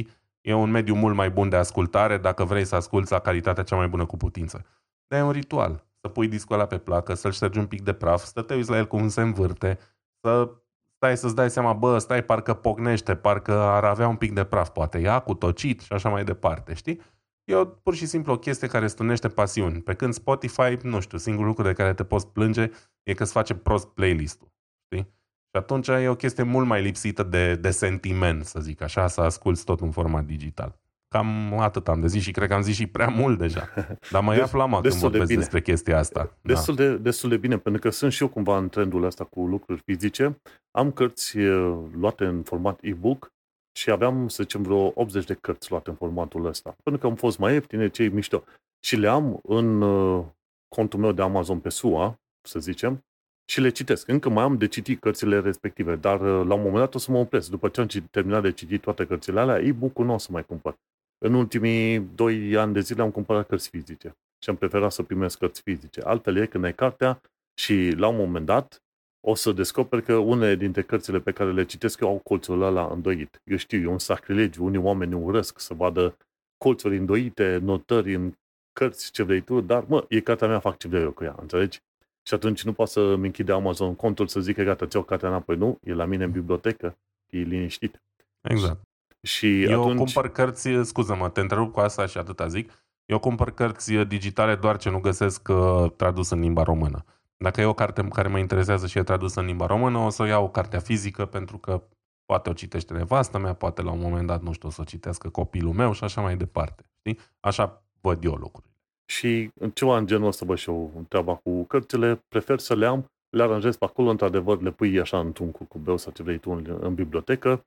S2: e un mediu mult mai bun de ascultare dacă vrei să asculți la calitatea cea mai bună cu putință. Dar e un ritual. Să pui discul ăla pe placă, să-l ștergi un pic de praf, să te uiți la el cum se învârte, să stai să-ți dai seama, bă, stai, parcă pocnește, parcă ar avea un pic de praf, poate ia cu tocit și așa mai departe, știi? E o, pur și simplu o chestie care stârnește pasiuni. Pe când Spotify, nu știu, singurul lucru de care te poți plânge e că îți face prost playlist-ul. Știi? Și atunci e o chestie mult mai lipsită de, de sentiment, să zic așa, să asculți tot în format digital. Cam atât am de zis și cred că am zis și prea mult deja. Dar mă ia
S1: Des-
S2: flama când
S1: destul de
S2: vorbesc
S1: bine.
S2: despre chestia asta.
S1: Destul, de, destul de bine, pentru că sunt și eu cumva în trendul ăsta cu lucruri fizice. Am cărți uh, luate în format e-book și aveam, să zicem, vreo 80 de cărți luate în formatul ăsta. Pentru că am fost mai ieftine, cei mișto. Și le am în uh, contul meu de Amazon pe SUA, să zicem, și le citesc. Încă mai am de citit cărțile respective, dar uh, la un moment dat o să mă opresc. După ce am cit- terminat de citit toate cărțile alea, e-book-ul nu o să mai cumpăr. În ultimii 2 ani de zile am cumpărat cărți fizice și am preferat să primesc cărți fizice. Altfel e când ai cartea și la un moment dat o să descoperi că unele dintre cărțile pe care le citesc eu au colțul ăla îndoit. Eu știu, e un sacrilegiu, unii oameni urăsc să vadă colțuri îndoite, notări în cărți, ce vrei tu, dar mă, e cartea mea, fac ce vreau eu cu ea, înțelegi? Și atunci nu pot să-mi închide Amazon contul să zic că gata, ți-o cartea înapoi. Nu, e la mine în bibliotecă, e liniștit.
S2: Exact.
S1: Și
S2: Eu
S1: atunci...
S2: cumpăr cărți, scuză-mă, te întrerup cu asta și atâta zic. Eu cumpăr cărți digitale doar ce nu găsesc uh, tradus în limba română. Dacă e o carte care mă interesează și e tradusă în limba română, o să o iau cartea fizică pentru că poate o citește nevastă mea, poate la un moment dat, nu știu, o să o citească copilul meu și așa mai departe. Știi? Așa văd eu lucrurile.
S1: Și în ceva în genul ăsta, bă, și eu treaba cu cărțile, prefer să le am, le aranjez pe acolo, într-adevăr, le pui așa într-un curcubeu sau ce vrei tu în, în bibliotecă.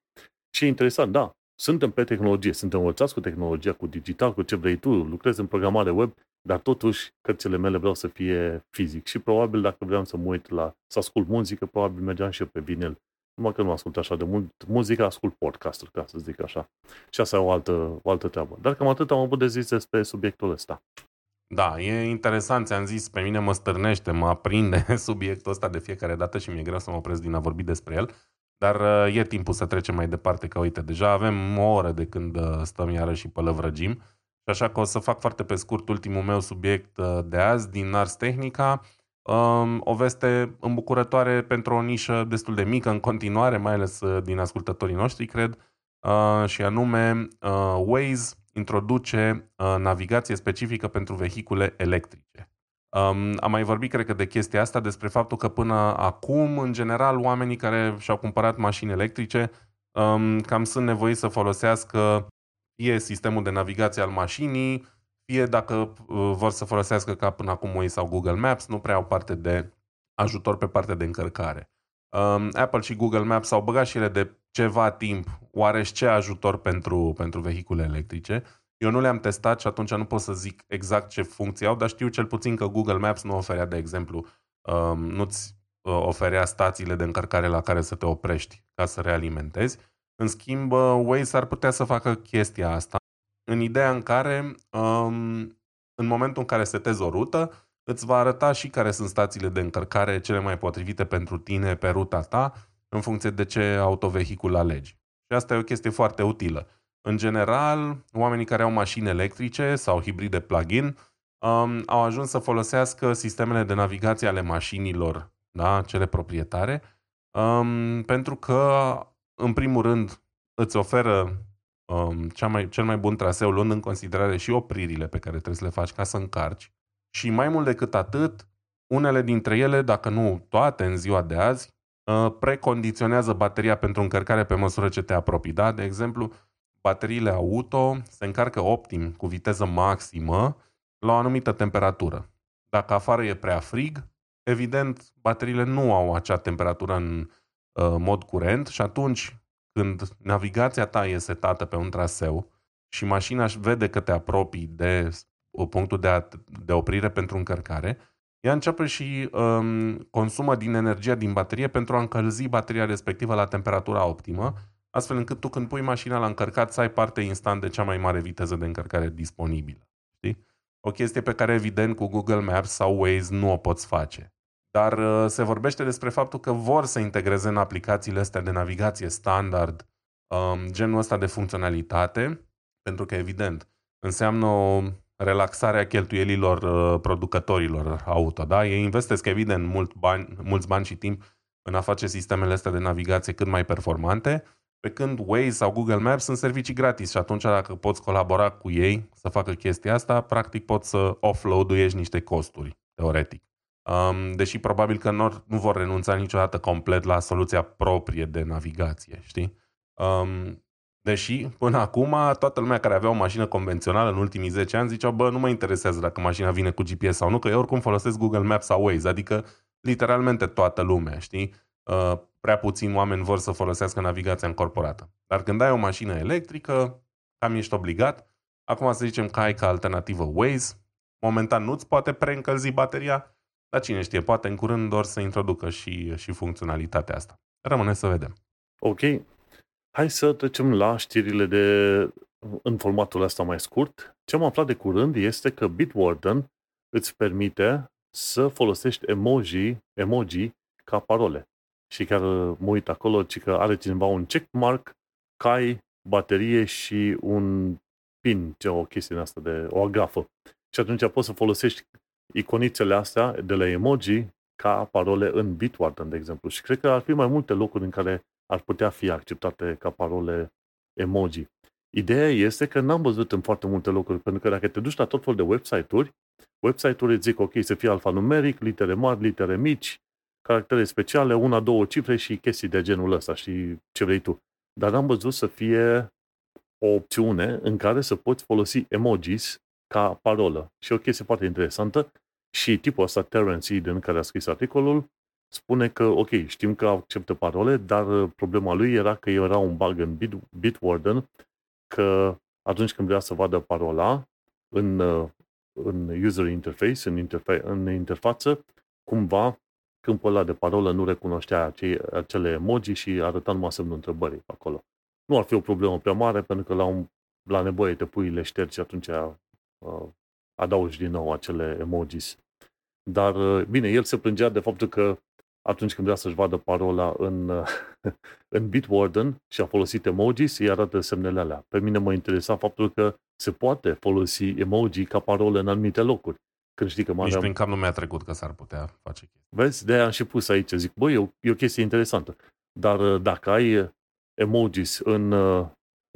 S1: Și e interesant, da, suntem pe tehnologie, suntem învățați cu tehnologia, cu digital, cu ce vrei tu, lucrez în programare web, dar totuși cărțile mele vreau să fie fizic. Și probabil dacă vreau să mă uit la, să ascult muzică, probabil mergeam și eu pe vinil. numai că nu ascult așa de mult muzică, ascult podcast ca să zic așa. Și asta e o altă, o altă treabă. Dar cam atât am avut de zis despre subiectul ăsta.
S2: Da, e interesant, ți-am zis, pe mine mă stârnește, mă aprinde [laughs] subiectul ăsta de fiecare dată și mi-e greu să mă opresc din a vorbi despre el. Dar uh, e timpul să trecem mai departe, că uite, deja avem o oră de când uh, stăm iarăși și pălăvrăgim. Și așa că o să fac foarte pe scurt ultimul meu subiect uh, de azi din Ars Technica. Um, o veste îmbucurătoare pentru o nișă destul de mică în continuare, mai ales din ascultătorii noștri, cred, și anume Waze introduce navigație specifică pentru vehicule electrice. Um, am mai vorbit, cred că, de chestia asta, despre faptul că până acum, în general, oamenii care și-au cumpărat mașini electrice um, cam sunt nevoiți să folosească fie sistemul de navigație al mașinii, fie dacă uh, vor să folosească ca până acum Waze sau Google Maps, nu prea au parte de ajutor pe partea de încărcare. Um, Apple și Google Maps au băgat și ele de ceva timp ce ajutor pentru, pentru vehicule electrice. Eu nu le-am testat și atunci nu pot să zic exact ce funcții au, dar știu cel puțin că Google Maps nu oferea, de exemplu, um, nu-ți uh, oferea stațiile de încărcare la care să te oprești ca să realimentezi. În schimb, uh, Waze ar putea să facă chestia asta în ideea în care, um, în momentul în care setezi o rută, îți va arăta și care sunt stațiile de încărcare cele mai potrivite pentru tine pe ruta ta, în funcție de ce autovehicul alegi. Și asta e o chestie foarte utilă. În general, oamenii care au mașini electrice sau hibride plug-in um, au ajuns să folosească sistemele de navigație ale mașinilor, da, cele proprietare, um, pentru că, în primul rând, îți oferă um, cea mai, cel mai bun traseu, luând în considerare și opririle pe care trebuie să le faci ca să încarci. Și mai mult decât atât, unele dintre ele, dacă nu toate în ziua de azi, uh, precondiționează bateria pentru încărcare pe măsură ce te apropii. Da? De exemplu, bateriile auto se încarcă optim cu viteză maximă la o anumită temperatură. Dacă afară e prea frig, evident, bateriile nu au acea temperatură în uh, mod curent și atunci când navigația ta e setată pe un traseu și mașina vede că te apropii de uh, punctul de, a, de oprire pentru încărcare, ea începe și um, consumă din energia din baterie pentru a încălzi bateria respectivă la temperatura optimă astfel încât tu când pui mașina la încărcat să ai parte instant de cea mai mare viteză de încărcare disponibilă. Știi? O chestie pe care evident cu Google Maps sau Waze nu o poți face. Dar uh, se vorbește despre faptul că vor să integreze în aplicațiile astea de navigație standard um, genul ăsta de funcționalitate, pentru că evident înseamnă o relaxare a cheltuielilor uh, producătorilor auto. Da? Ei investesc evident mult bani, mulți bani și timp în a face sistemele astea de navigație cât mai performante, pe când Waze sau Google Maps sunt servicii gratis și atunci dacă poți colabora cu ei să facă chestia asta, practic poți să offload-uiești niște costuri, teoretic. Um, deși probabil că nu, nu vor renunța niciodată complet la soluția proprie de navigație, știi? Um, deși până acum toată lumea care avea o mașină convențională în ultimii 10 ani zicea, bă, nu mă interesează dacă mașina vine cu GPS sau nu, că eu oricum folosesc Google Maps sau Waze, adică literalmente toată lumea, știi? Uh, prea puțini oameni vor să folosească navigația încorporată. Dar când ai o mașină electrică, cam ești obligat. Acum să zicem că ai ca alternativă Waze, momentan nu-ți poate preîncălzi bateria, dar cine știe, poate în curând doar să introducă și, și funcționalitatea asta. Rămâne să vedem.
S1: Ok. Hai să trecem la știrile de în formatul ăsta mai scurt. Ce am aflat de curând este că Bitwarden îți permite să folosești emoji, emoji ca parole și chiar uh, mă uit acolo, ci că are cineva un checkmark, cai, baterie și un pin, ce o chestie din asta, de o agrafă. Și atunci poți să folosești iconițele astea de la emoji ca parole în Bitwarden, de exemplu. Și cred că ar fi mai multe locuri în care ar putea fi acceptate ca parole emoji. Ideea este că n-am văzut în foarte multe locuri, pentru că dacă te duci la tot fel de website-uri, website-uri îți zic, ok, să fie alfanumeric, litere mari, litere mici, caractere speciale, una, două cifre și chestii de genul ăsta și ce vrei tu. Dar am văzut să fie o opțiune în care să poți folosi emojis ca parolă. Și o chestie foarte interesantă și tipul ăsta, Terence Eden, care a scris articolul, spune că, ok, știm că acceptă parole, dar problema lui era că era un bug în Bit, Bitwarden, că atunci când vrea să vadă parola în, în user interface, în, interfa- în interfață, cumva câmpul ăla de parolă nu recunoștea acei, acele emoji și arăta numai semnul întrebării acolo. Nu ar fi o problemă prea mare, pentru că la, un, la nevoie te pui le ștergi și atunci uh, adaugi din nou acele emojis. Dar, uh, bine, el se plângea de faptul că atunci când vrea să-și vadă parola în, [laughs] în Bitwarden și a folosit emojis, îi arată semnele alea. Pe mine mă interesa faptul că se poate folosi emoji ca parole în anumite locuri. Când știi că
S2: Nici prin cap nu mi-a trecut că s-ar putea face chestia.
S1: Vezi? De-aia am și pus aici. Zic, băi, e o, e o chestie interesantă. Dar uh, dacă ai uh, emojis în, uh,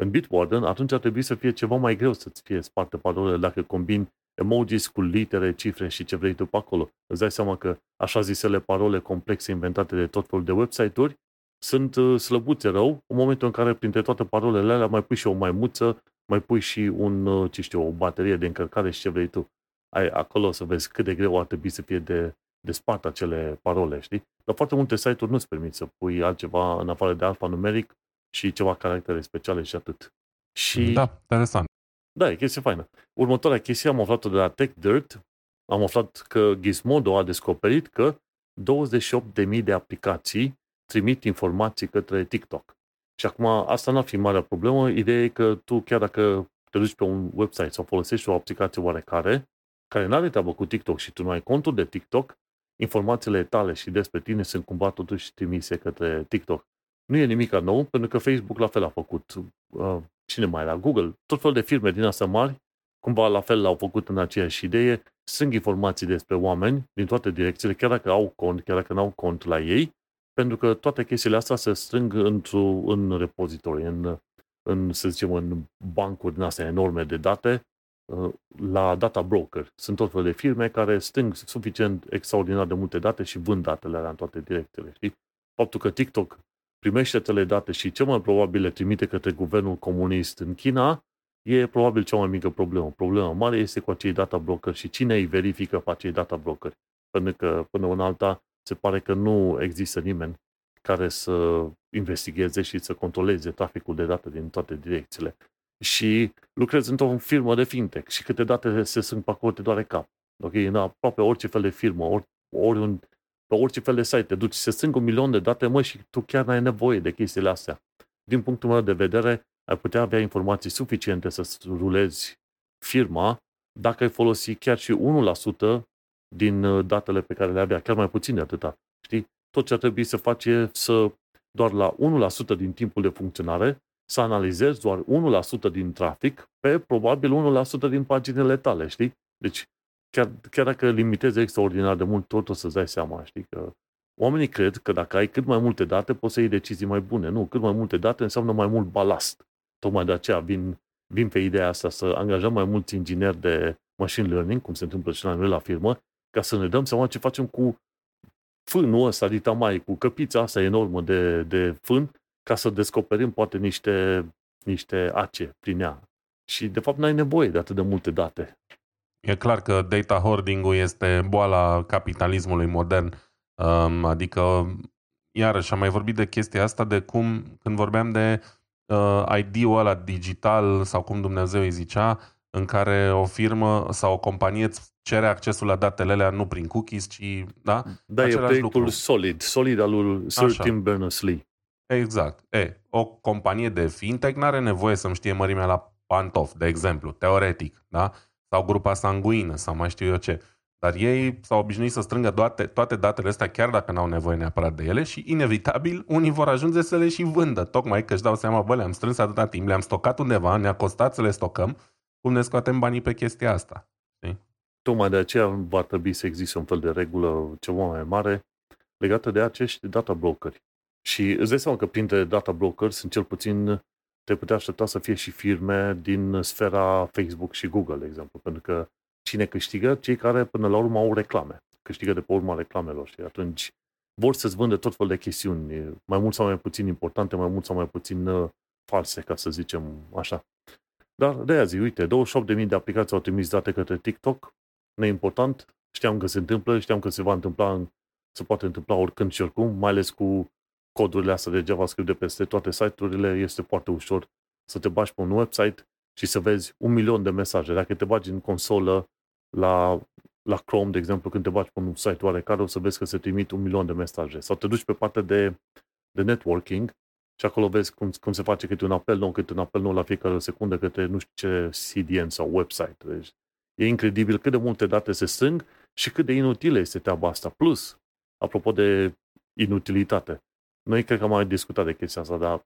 S1: în Bitwarden, atunci ar trebui să fie ceva mai greu să-ți fie sparte parolele dacă combini emojis cu litere, cifre și ce vrei tu pe acolo. Îți dai seama că așa zisele parole complexe inventate de tot felul de website-uri sunt slăbuțe rău în momentul în care printre toate parolele alea mai pui și o maimuță, mai pui și un, ce știu, o baterie de încărcare și ce vrei tu ai acolo să vezi cât de greu ar trebui să fie de, de spart acele parole, știi? Dar foarte multe site-uri nu-ți permit să pui altceva în afară de alfanumeric și ceva caractere speciale și atât. Și,
S2: da, interesant.
S1: Da, e chestie faină. Următoarea chestie am aflat-o de la TechDirt. Am aflat că Gizmodo a descoperit că 28.000 de aplicații trimit informații către TikTok. Și acum, asta n-ar fi marea problemă. Ideea e că tu, chiar dacă te duci pe un website sau folosești o aplicație oarecare, care nu are treabă cu TikTok și tu nu ai contul de TikTok, informațiile tale și despre tine sunt cumva totuși trimise către TikTok. Nu e nimic nou, pentru că Facebook la fel a făcut. Uh, cine mai era? Google. Tot fel de firme din astea mari, cumva la fel l-au făcut în aceeași idee, strâng informații despre oameni din toate direcțiile, chiar dacă au cont, chiar dacă nu au cont la ei, pentru că toate chestiile astea se strâng într în repozitori, în, în, să zicem, în bancuri din astea enorme de date, Uh, la data broker. Sunt tot fel de firme care strâng suficient extraordinar de multe date și vând datele alea în toate direcțiile. Știi? Faptul că TikTok primește acele date și cel mai probabil le trimite către guvernul comunist în China, e probabil cea mai mică problemă. Problema mare este cu acei data broker și cine îi verifică pe acei data broker. Pentru că până în alta se pare că nu există nimeni care să investigheze și să controleze traficul de date din toate direcțiile și lucrezi într-o firmă de fintech și câte date se sunt pe acolo, te doare cap. Ok, în aproape orice fel de firmă, ori, ori un, pe orice fel de site te duci, se strâng un milion de date, mă, și tu chiar n-ai nevoie de chestiile astea. Din punctul meu de vedere, ai putea avea informații suficiente să rulezi firma dacă ai folosi chiar și 1% din uh, datele pe care le avea, chiar mai puțin de atâta. Știi? Tot ce ar trebui să faci e să doar la 1% din timpul de funcționare să analizezi doar 1% din trafic pe probabil 1% din paginile tale, știi? Deci, chiar, chiar dacă limitezi extraordinar de mult, tot o să-ți dai seama, știi? Că oamenii cred că dacă ai cât mai multe date, poți să iei decizii mai bune. Nu, cât mai multe date înseamnă mai mult balast. Tocmai de aceea vin, vin pe ideea asta să angajăm mai mulți ingineri de machine learning, cum se întâmplă și la noi la firmă, ca să ne dăm seama ce facem cu fânul ăsta, dita mai, cu căpița asta enormă de, de fân, ca să descoperim poate niște, niște ace prin ea. Și de fapt n-ai nevoie de atât de multe date.
S2: E clar că data hoarding-ul este boala capitalismului modern. Um, adică, iarăși, am mai vorbit de chestia asta de cum, când vorbeam de uh, ID-ul ăla digital sau cum Dumnezeu îi zicea, în care o firmă sau o companie îți cere accesul la datele alea nu prin cookies, ci, da?
S1: Da, Același e proiectul lucru. Solid, Solid al lui Sir Tim Berners-Lee.
S2: Exact. E, o companie de fintech nu are nevoie să-mi știe mărimea la pantof, de exemplu, teoretic, da? Sau grupa sanguină, sau mai știu eu ce. Dar ei s-au obișnuit să strângă toate, toate datele astea chiar dacă n-au nevoie neapărat de ele și inevitabil unii vor ajunge să le și vândă, tocmai că își dau seama, bă, le-am strâns atâta timp, le-am stocat undeva, ne-a costat să le stocăm, cum ne scoatem banii pe chestia asta. Știi?
S1: Tocmai de aceea va trebui să existe un fel de regulă ceva mai mare legată de acești data brokeri. Și îți dai seama că printre data brokers sunt cel puțin te putea aștepta să fie și firme din sfera Facebook și Google, de exemplu. Pentru că cine câștigă? Cei care până la urmă au reclame. Câștigă de pe urma reclamelor și atunci vor să-ți vândă tot fel de chestiuni, mai mult sau mai puțin importante, mai mult sau mai puțin uh, false, ca să zicem așa. Dar de aia zi, uite, 28.000 de aplicații au trimis date către TikTok, neimportant, știam că se întâmplă, știam că se va întâmpla, se poate întâmpla oricând și oricum, mai ales cu codurile astea de JavaScript de peste toate site-urile, este foarte ușor să te bagi pe un website și să vezi un milion de mesaje. Dacă te bagi în consolă la la Chrome, de exemplu, când te baci pe un site oarecare, o să vezi că se trimit un milion de mesaje. Sau te duci pe partea de, de networking și acolo vezi cum, cum se face câte un apel nou, câte un apel nou la fiecare secundă către nu știu ce CDN sau website. Deci e incredibil cât de multe date se strâng și cât de inutilă este treaba asta. Plus, apropo de inutilitate, noi cred că am mai discutat de chestia asta, dar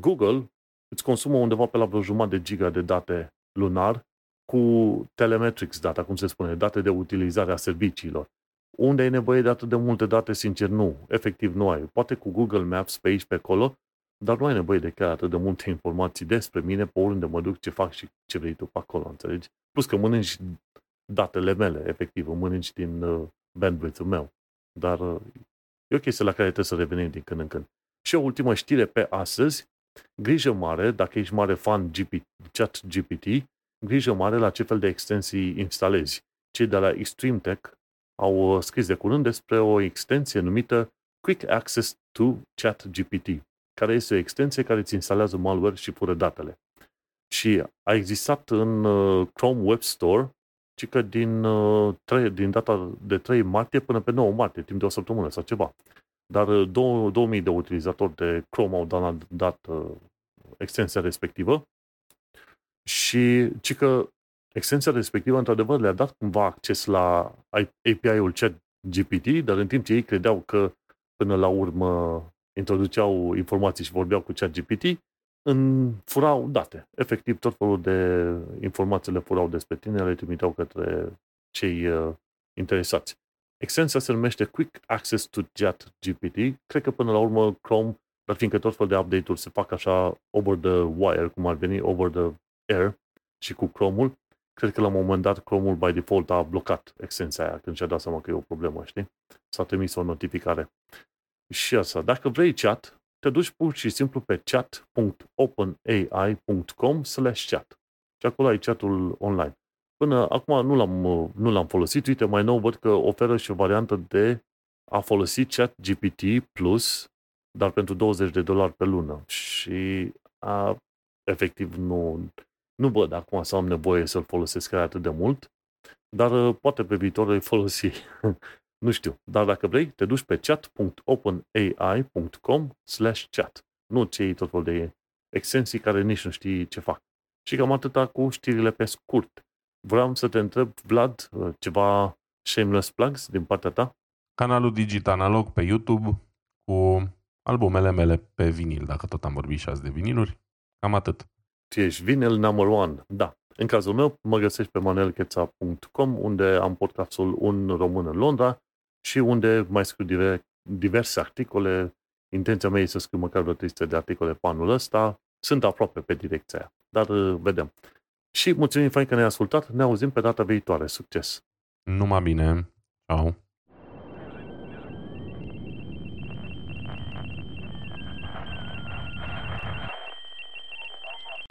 S1: Google îți consumă undeva pe la vreo jumătate de giga de date lunar cu telemetrics data, cum se spune, date de utilizare a serviciilor. Unde ai nevoie de atât de multe date? Sincer, nu. Efectiv, nu ai. Poate cu Google Maps pe aici, pe acolo, dar nu ai nevoie de chiar atât de multe informații despre mine, pe oriunde mă duc, ce fac și ce vrei tu pe acolo, înțelegi? Plus că mănânci datele mele, efectiv, mănânci din uh, bandwidth-ul meu. Dar uh, e o chestie la care trebuie să revenim din când în când. Și o ultimă știre pe astăzi, grijă mare, dacă ești mare fan GPT, chat GPT, grijă mare la ce fel de extensii instalezi. Cei de la Extreme Tech au uh, scris de curând despre o extensie numită Quick Access to Chat GPT, care este o extensie care îți instalează malware și fură datele. Și a existat în uh, Chrome Web Store ci că din, 3, uh, din data de 3 martie până pe 9 martie, timp de o săptămână sau ceva. Dar 2000 de utilizatori de Chrome au dat, dat extensia respectivă și ci că extensia respectivă, într-adevăr, le-a dat cumva acces la API-ul chat GPT, dar în timp ce ei credeau că până la urmă introduceau informații și vorbeau cu chat GPT, în, furau date. Efectiv, tot felul de informații le furau despre tine, le trimiteau către cei uh, interesați. Extensia se numește Quick Access to Chat GPT. Cred că până la urmă Chrome, dar fiindcă tot felul de update-uri se fac așa over the wire, cum ar veni, over the Air și cu Chrome-ul, cred că la un moment dat Chrome-ul by default a blocat extensia aia când și-a dat seama că e o problemă, știi? S-a trimis o notificare. Și asta, dacă vrei chat, te duci pur și simplu pe chat.openai.com slash chat. Și acolo ai chatul online. Până acum nu l-am, nu l-am folosit. Uite, mai nou văd că oferă și o variantă de a folosi chat GPT Plus, dar pentru 20 de dolari pe lună. Și a, efectiv nu, nu văd acum să am nevoie să-l folosesc atât de mult, dar uh, poate pe viitor îi folosi. [laughs] nu știu. Dar dacă vrei, te duci pe chat.openai.com slash chat. Nu cei tot fel de extensii care nici nu știi ce fac. Și cam atâta cu știrile pe scurt. Vreau să te întreb, Vlad, uh, ceva shameless plugs din partea ta?
S2: Canalul Digital Analog pe YouTube cu albumele mele pe vinil, dacă tot am vorbit și azi de viniluri. Cam atât
S1: tu ești vinyl number one. Da. În cazul meu, mă găsești pe manelcheța.com, unde am podcastul Un Român în Londra și unde mai scriu diverse articole. Intenția mea e să scriu măcar vreo 300 de articole pe anul ăsta. Sunt aproape pe direcția aia. Dar uh, vedem. Și mulțumim fain că ne-ai ascultat. Ne auzim pe data viitoare. Succes!
S2: Numai bine! Ciao!